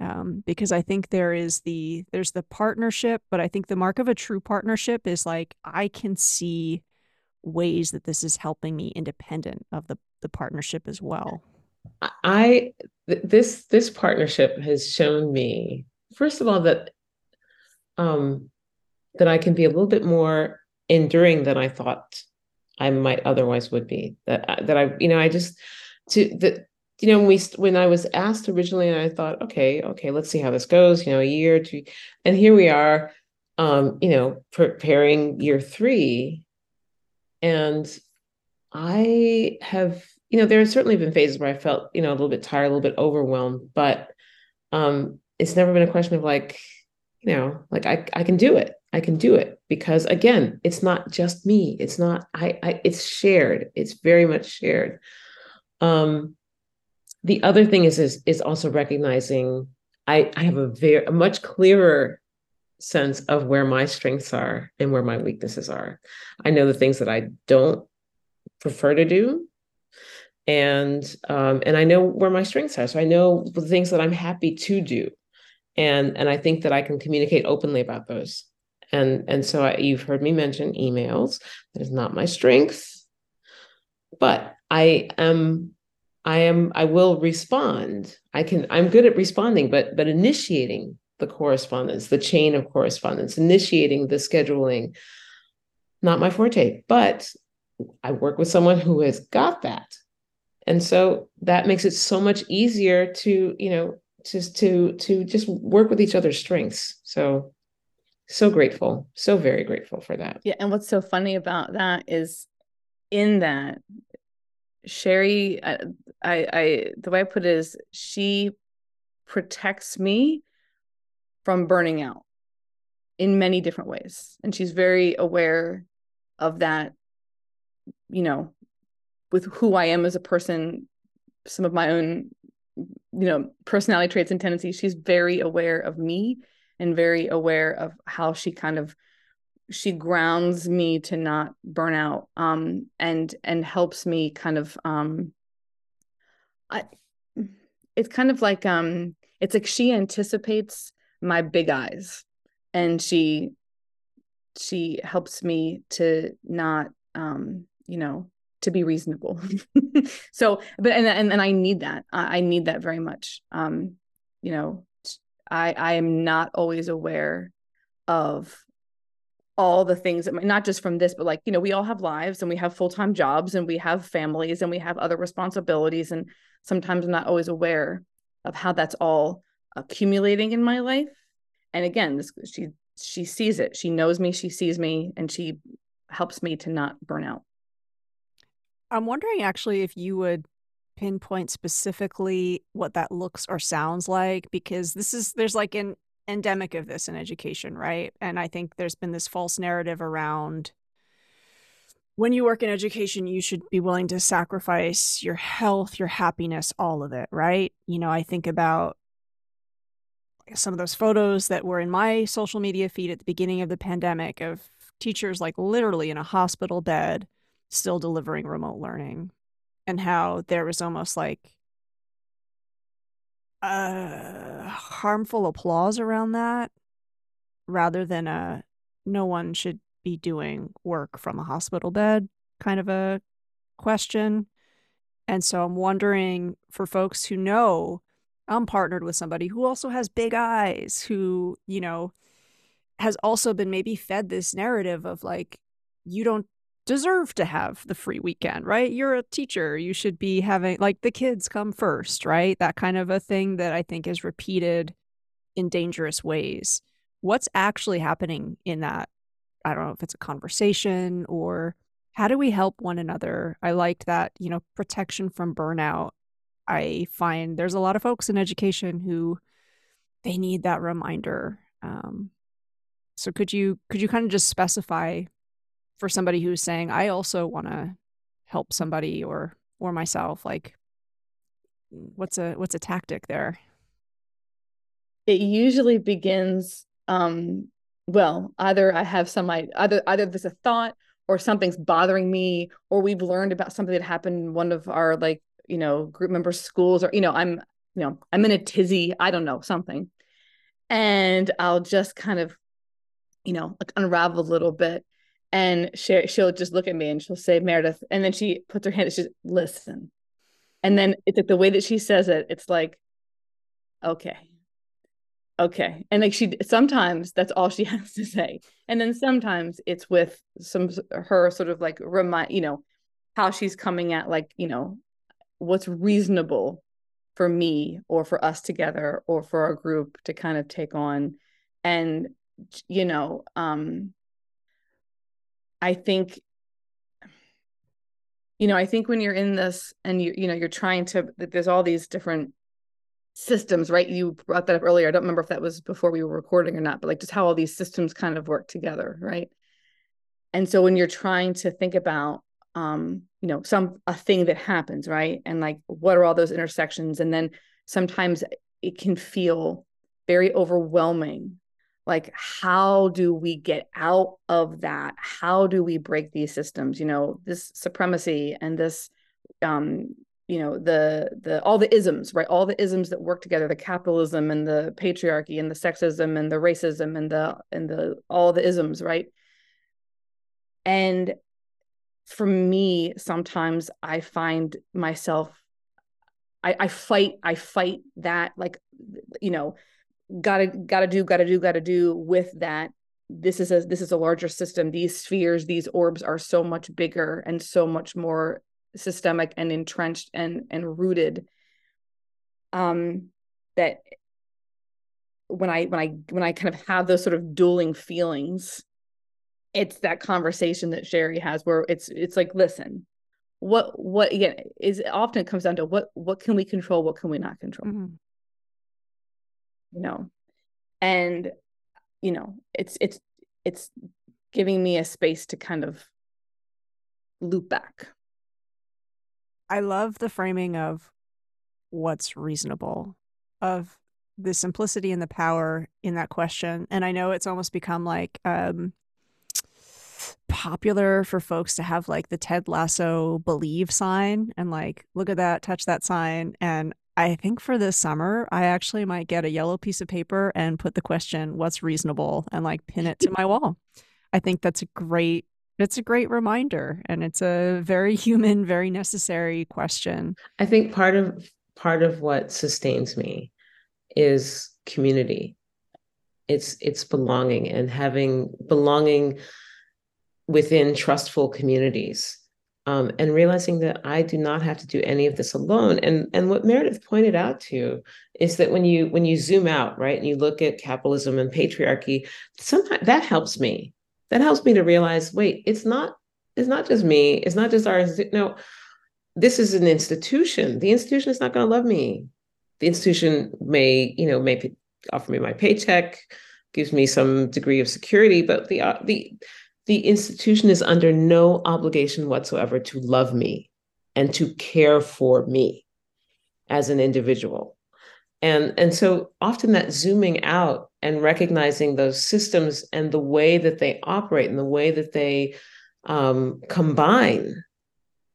[SPEAKER 1] Um, because I think there is the there's the partnership, but I think the mark of a true partnership is like I can see ways that this is helping me independent of the the partnership as well.
[SPEAKER 2] I th- this this partnership has shown me first of all that um that I can be a little bit more enduring than I thought I might otherwise would be. That uh, that I you know I just to that you know when we when I was asked originally and I thought okay okay let's see how this goes you know a year two and here we are um you know preparing year three and I have you know there have certainly been phases where I felt you know a little bit tired a little bit overwhelmed but um it's never been a question of like you know like I I can do it I can do it because again, it's not just me. It's not I, I it's shared. It's very much shared. Um the other thing is is is also recognizing I I have a very a much clearer sense of where my strengths are and where my weaknesses are. I know the things that I don't prefer to do and um, and I know where my strengths are. So I know the things that I'm happy to do, and and I think that I can communicate openly about those. And and so I, you've heard me mention emails. That is not my strength but i am i am i will respond. I can i'm good at responding but but initiating the correspondence the chain of correspondence initiating the scheduling not my forte. But i work with someone who has got that and so that makes it so much easier to you know just to to just work with each other's strengths. So so grateful so very grateful for that.
[SPEAKER 3] Yeah and what's so funny about that is in that sherri I, I i the way i put it is she protects me from burning out in many different ways. And she's very aware of that you know with who i am as a person some of my own you know personality traits and tendencies she's very aware of me and very aware of how she kind of she grounds me to not burn out um and and helps me kind of um I it's kind of like um it's like she anticipates my big eyes and she she helps me to not um you know to be reasonable. *laughs* So but and, and and i need that. I, need that very much. Um you know I I am not always aware of all the things that not just from this but like you know we all have lives and we have full-time jobs and we have families and we have other responsibilities and sometimes I'm not always aware of how that's all accumulating in my life. And again this she she sees it. She knows me she sees me and she helps me to not burn out
[SPEAKER 1] i'm wondering actually if you would pinpoint specifically what that looks or sounds like because this is there's like an endemic of this in education, right? And I think there's been this false narrative around when you work in education, you should be willing to sacrifice your health, your happiness, all of it, right? You know, I think about some of those photos that were in my social media feed at the beginning of the pandemic of teachers like literally in a hospital bed still delivering remote learning and how there was almost like a harmful applause around that rather than a no one should be doing work from a hospital bed kind of a question. And so I'm wondering for folks who know I'm partnered with somebody who also has big eyes, who, you know, has also been maybe fed this narrative of like, you don't deserve to have the free weekend, right? You're a teacher. You should be having, like, the kids come first, right? That kind of a thing that I think is repeated in dangerous ways. What's actually happening in that? I don't know if it's a conversation or how do we help one another? I like that, you know, protection from burnout I find there's a lot of folks in education who they need that reminder. Um, so could you could you kind of just specify for somebody who's saying I also want to help somebody or or myself like what's a what's a tactic there?
[SPEAKER 3] It usually begins um well either I have some either either there's a thought or something's bothering me or we've learned about something that happened in one of our like you know group member schools or you know i'm you know i'm in a tizzy i don't know something and i'll just kind of you know like unravel a little bit and she, she'll just look at me and she'll say meredith and then she puts her hand and she's listen. And then it's like the way that she says it it's like okay. Okay. And like she sometimes that's all she *laughs* has to say. And then sometimes it's with some her sort of like remind you know how she's coming at like you know what's reasonable for me or for us together or for our group to kind of take on. And you know um i think you know i think when you're in this and you you know you're trying to there's all these different systems right? You brought that up earlier. I don't remember if that was before we were recording or not but like just how all these systems kind of work together right? And so when you're trying to think about um you know some a thing that happens right? And like what are all those intersections? And then sometimes it can feel very overwhelming like how do we get out of that? How do we break these systems? You know this supremacy and this um you know the the all the isms right? All the isms that work together the capitalism and the patriarchy and the sexism and the racism and the and the all the isms right? And for me, sometimes I find myself, I, I fight, I fight that like, you know, gotta, gotta do, gotta do, gotta do with that. This is a, this is a larger system. These spheres, these orbs are so much bigger and so much more systemic and entrenched and, and rooted. Um, that when I, when I, when I kind of have those sort of dueling feelings, it's that conversation that Sherri has where it's it's like listen what what again is often comes down to what what can we control what can we not control mm-hmm. You know and you know it's it's it's giving me a space to kind of loop back
[SPEAKER 1] i love the framing of what's reasonable of the simplicity and the power in that question and i know it's almost become like um popular for folks to have like the Ted Lasso believe sign and like, look at that, touch that sign. And I think for this summer, I actually might get a yellow piece of paper and put the question, what's reasonable, and like pin it to my wall. I think that's a great it's a great reminder and it's a very *laughs* human very necessary question.
[SPEAKER 2] I think part of part of what sustains me is community. It's it's belonging and having belonging within trustful communities um, and realizing that I do not have to do any of this alone. And and what Meredith pointed out to you is that when you when you zoom out, right, and you look at capitalism and patriarchy, sometimes that helps me. That helps me to realize, wait, it's not it's not just me. It's not just our no. This is an institution. The institution is not going to love me. The institution may, you know, may offer me my paycheck, gives me some degree of security, but the uh, the the institution is under no obligation whatsoever to love me and to care for me as an individual. And, and so often that zooming out and recognizing those systems and the way that they operate and the way that they um, combine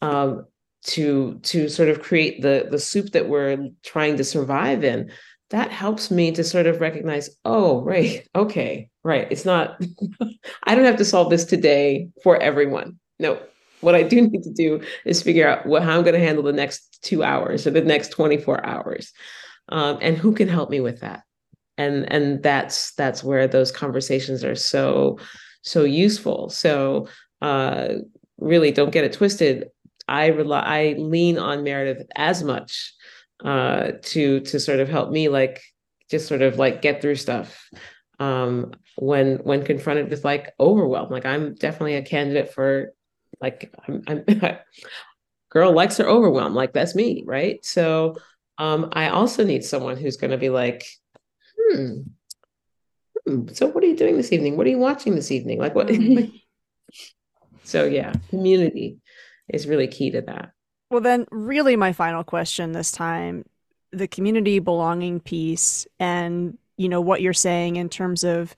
[SPEAKER 2] um, to to sort of create the the soup that we're trying to survive in that helps me to sort of recognize oh right okay right it's not *laughs* i don't have to solve this today for everyone. No what i do *laughs* need to do is figure out what, how i'm going to handle the next two hours or the next 24 hours um, and who can help me with that. And and that's that's where those conversations are so so useful. So uh really don't get it twisted. I rely i lean on meredith as much uh to to sort of help me like just sort of like get through stuff um when when confronted with like overwhelm like i'm definitely a candidate for like i'm, I'm *laughs* girl likes her overwhelm like that's me right so um, I also need someone who's going to be like, hmm, hmm, so what are you doing this evening? What are you watching this evening? Like what? *laughs* Mm. so yeah, community is really key to that.
[SPEAKER 1] Well, then, really, my final question this time the community belonging piece and you know what you're saying in terms of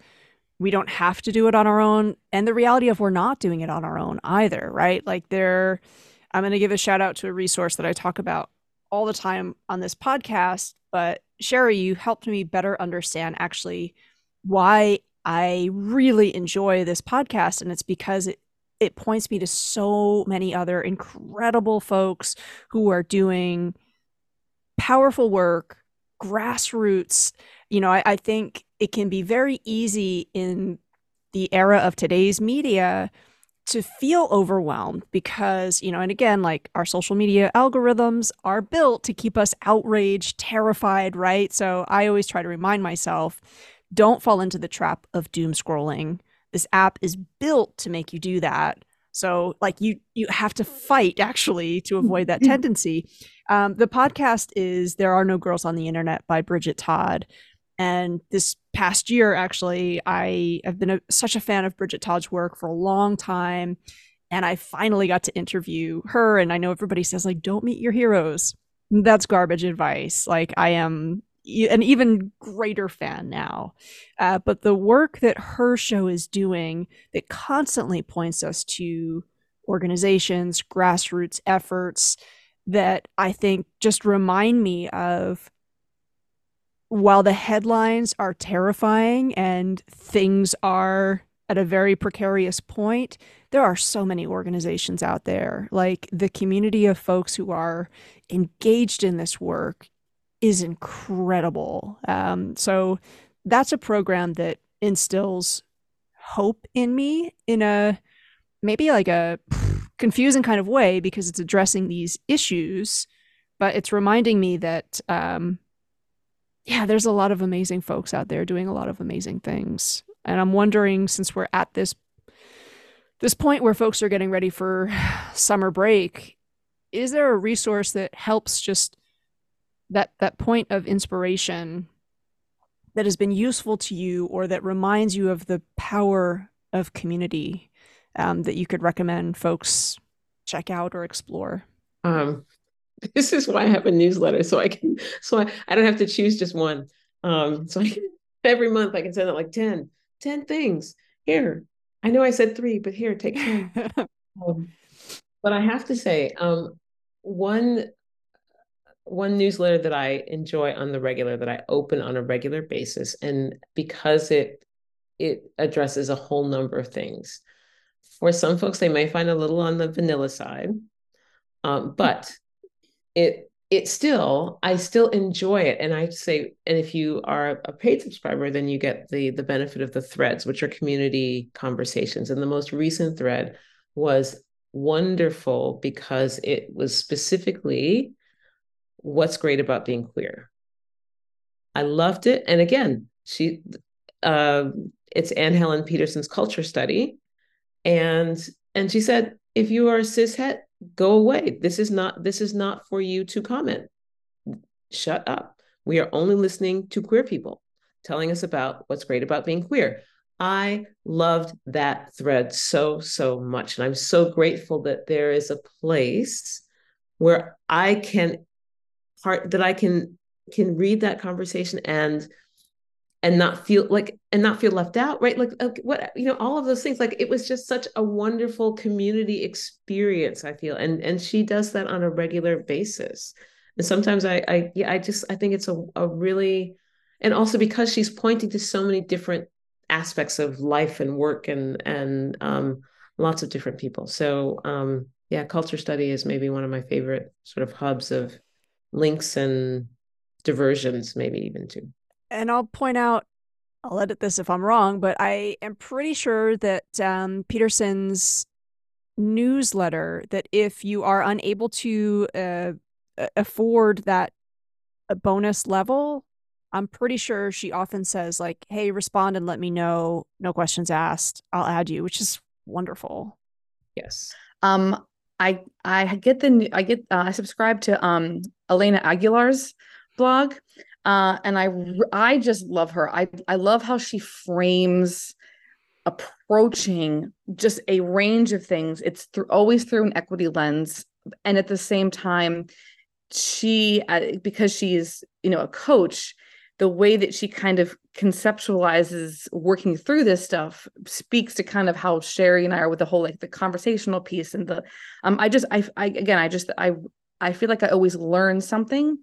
[SPEAKER 1] we don't have to do it on our own and the reality of we're not doing it on our own either right like there i'm going to give a shout out to a resource that i talk about all the time on this podcast, but Sherri, you helped me better understand actually why I really enjoy this podcast. And it's because it, it points me to so many other incredible folks who are doing powerful work, grassroots. You know, I, I think it can be very easy in the era of today's media to feel overwhelmed because, you know, and again, like our social media algorithms are built to keep us outraged, terrified, right? So I always try to remind myself don't fall into the trap of doom scrolling. This app is built to make you do that. So like you you have to fight actually to avoid that tendency. Um, the podcast is There Are No Girls on the Internet by Bridget Todd. And this past year, actually, I have been a, such a fan of Bridget Todd's work for a long time. And I finally got to interview her. And I know everybody says, like, don't meet your heroes. That's garbage advice. Like, I am an even greater fan now. Uh, but the work that her show is doing that constantly points us to organizations, grassroots efforts that I think just remind me of while the headlines are terrifying and things are at a very precarious point, there are so many organizations out there. Like the community of folks who are engaged in this work is incredible. Um, so that's a program that instills hope in me in a maybe like a confusing kind of way because it's addressing these issues, but it's reminding me that um, yeah, there's a lot of amazing folks out there doing a lot of amazing things. And I'm wondering since we're at this this point where folks are getting ready for *sighs* summer break, is there a resource that helps just that that point of inspiration that has been useful to you or that reminds you of the power of community um, that you could recommend folks check out or explore?
[SPEAKER 2] Um, *laughs* this is why I have a newsletter so I can so I, I don't have to choose just one. Um, so I can, every month I can send out like 10, 10 things. Here, I know I said three, but here, take 10. *laughs* um, but I have to say, um, one one newsletter that I enjoy on the regular that I open on a regular basis, and because it it addresses a whole number of things. For some folks, they may find a little on the vanilla side, um, but it it still i still enjoy it. And i say and if you are a paid subscriber then you get the the benefit of the threads which are community conversations. And the most recent thread was wonderful because it was specifically what's great about being queer. I loved it. And again she uh, it's anne helen Petersen's culture study. And and she said if you are cis het go away. This is not this is not for you to comment. Shut up. We are only listening to queer people telling us about what's great about being queer. I loved that thread so, so much. And I'm so grateful that there is a place where I can part that I can can read that conversation and and not feel like and not feel left out right? Like, like what you know all of those things like it was just such a wonderful community experience i feel and and she does that on a regular basis. And sometimes i i yeah i just i think it's a, a really and also because she's pointing to so many different aspects of life and work and and um lots of different people. So um yeah culture study is maybe one of my favorite sort of hubs of links and diversions maybe even too
[SPEAKER 1] and I'll point out, I'll edit this if I'm wrong, but I am pretty sure that um, Petersen's newsletter that if you are unable to uh, afford that a bonus level, I'm pretty sure she often says like, "Hey, respond and let me know. No questions asked. I'll add you," which is wonderful.
[SPEAKER 2] Yes.
[SPEAKER 3] Um, I I get the I get uh, I subscribe to um Elena Aguilar's blog, uh, and I I just love her. I I love how she frames approaching just a range of things. It's through always through an equity lens, and at the same time, she uh, because she's you know a coach. The way that she kind of conceptualizes working through this stuff speaks to kind of how Sherri and I are with the whole like the conversational piece and the um I just I, I again I just I I feel like I always learn something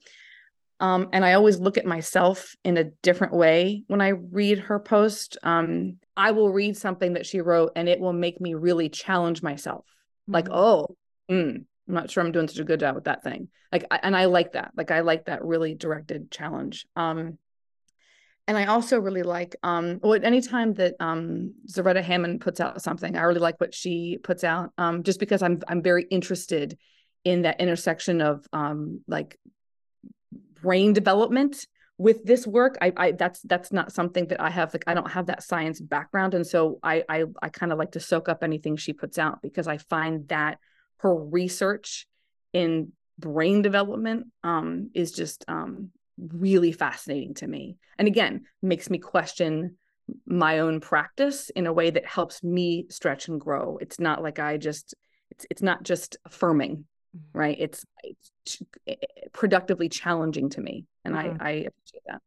[SPEAKER 3] um, and I always look at myself in a different way when I read her post. Um, I will read something that she wrote and it will make me really challenge myself. Mm-hmm. Like, oh, mm, I'm not sure I'm doing such a good job with that thing. Like, and I like that. Like, I like that really directed challenge. Um, and I also really like um what anytime that um Zaretta Hammond puts out something, I really like what she puts out. Um, just because I'm I'm very interested in that intersection of um like brain development with this work. I, I that's that's not something that i have like i don't have that science background. And so i i, I kind of like to soak up anything she puts out because i find that her research in brain development um is just um really fascinating to me. And again makes me question my own practice in a way that helps me stretch and grow. It's not like i just it's it's not just affirming. Right it's, it's productively challenging to me and mm-hmm. I, I appreciate that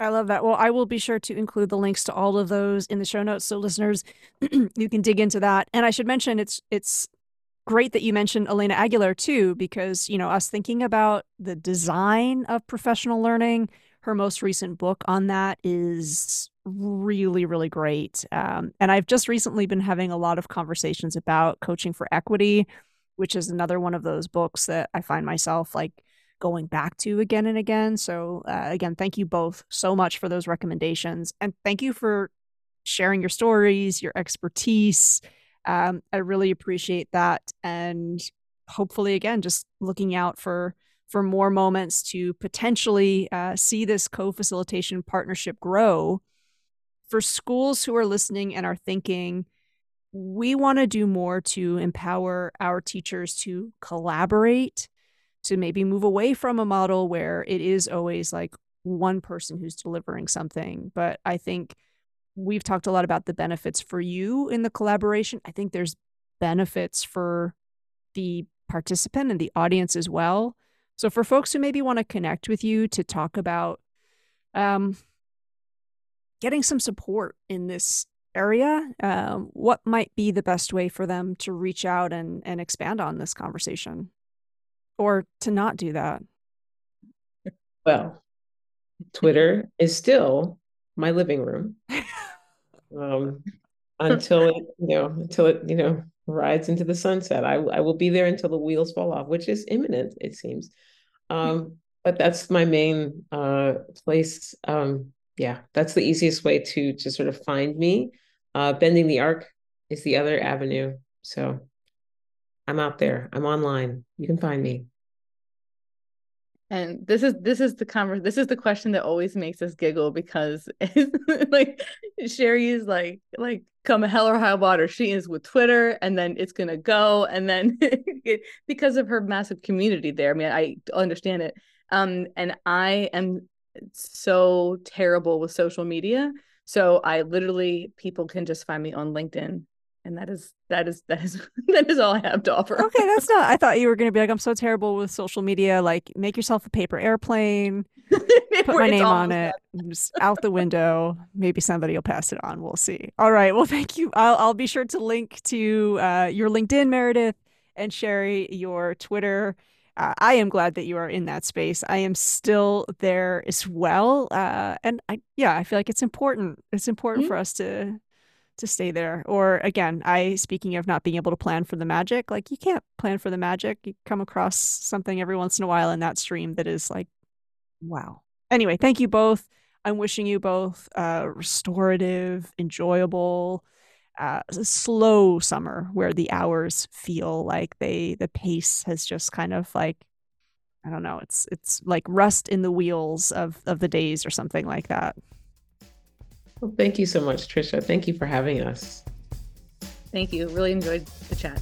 [SPEAKER 1] I love that. Well, I will be sure to include the links to all of those in the show notes so listeners *clears throat* you can dig into that. And I should mention it's it's great that you mentioned Elena Aguilar too because, you know, us thinking about the design of professional learning, her most recent book on that is really really great. Um, and I've just recently been having a lot of conversations about coaching for equity which is another one of those books that I find myself like going back to again and again. So, uh, again, thank you both so much for those recommendations. And thank you for sharing your stories, your expertise. Um, I really appreciate that. And hopefully, again, just looking out for for more moments to potentially uh, see this co-facilitation partnership grow for schools who are listening and are thinking we want to do more to empower our teachers to collaborate, to maybe move away from a model where it is always like one person who's delivering something. But I think we've talked a lot about the benefits for you in the collaboration. I think there's benefits for the participant and the audience as well. So for folks who maybe want to connect with you to talk about um, getting some support in this area, um, what might be the best way for them to reach out and, and expand on this conversation or to not do that?
[SPEAKER 2] Well, Twitter is still my living room um, until it, you know, until it, you know, rides into the sunset. I, I will be there until the wheels fall off, which is imminent, it seems. Um, but that's my main uh, place. Um, yeah, that's the easiest way to to sort of find me. Uh, Bending the Arc is the other avenue. So I'm out there. I'm online. You can find me.
[SPEAKER 3] And this is this is the conver- this is the question that always makes us giggle because *laughs* like Sherri is like like come hell or high water. She is with Twitter and then it's gonna go and then *laughs* because of her massive community there. I mean, I understand it. Um, and I am so terrible with social media. So I literally people can just find me on LinkedIn and that is that is that is *laughs* that is all I have to offer.
[SPEAKER 1] Okay, that's not. I thought you were going to be like, I'm so terrible with social media. Like, make yourself a paper airplane, *laughs* put my name on it, just out the window. Maybe somebody will pass it on. We'll see. All right. Well, thank you. I'll I'll be sure to link to uh, your LinkedIn, Meredith, and Sherri, your Twitter. Uh, I am glad that you are in that space. I am still there as well, uh, and I yeah, I feel like it's important. It's important mm-hmm. for us to to stay there. Or again, I speaking of not being able to plan for the magic, like you can't plan for the magic. You come across something every once in a while in that stream that is like, wow. Anyway, thank you both. I'm wishing you both uh, restorative, enjoyable, uh, slow summer where the hours feel like they the pace has just kind of like I don't know. It's it's like rust in the wheels of of the days or something like that.
[SPEAKER 2] Well, thank you so much, Tricia. Thank you for having us.
[SPEAKER 3] Thank you. Really enjoyed the chat.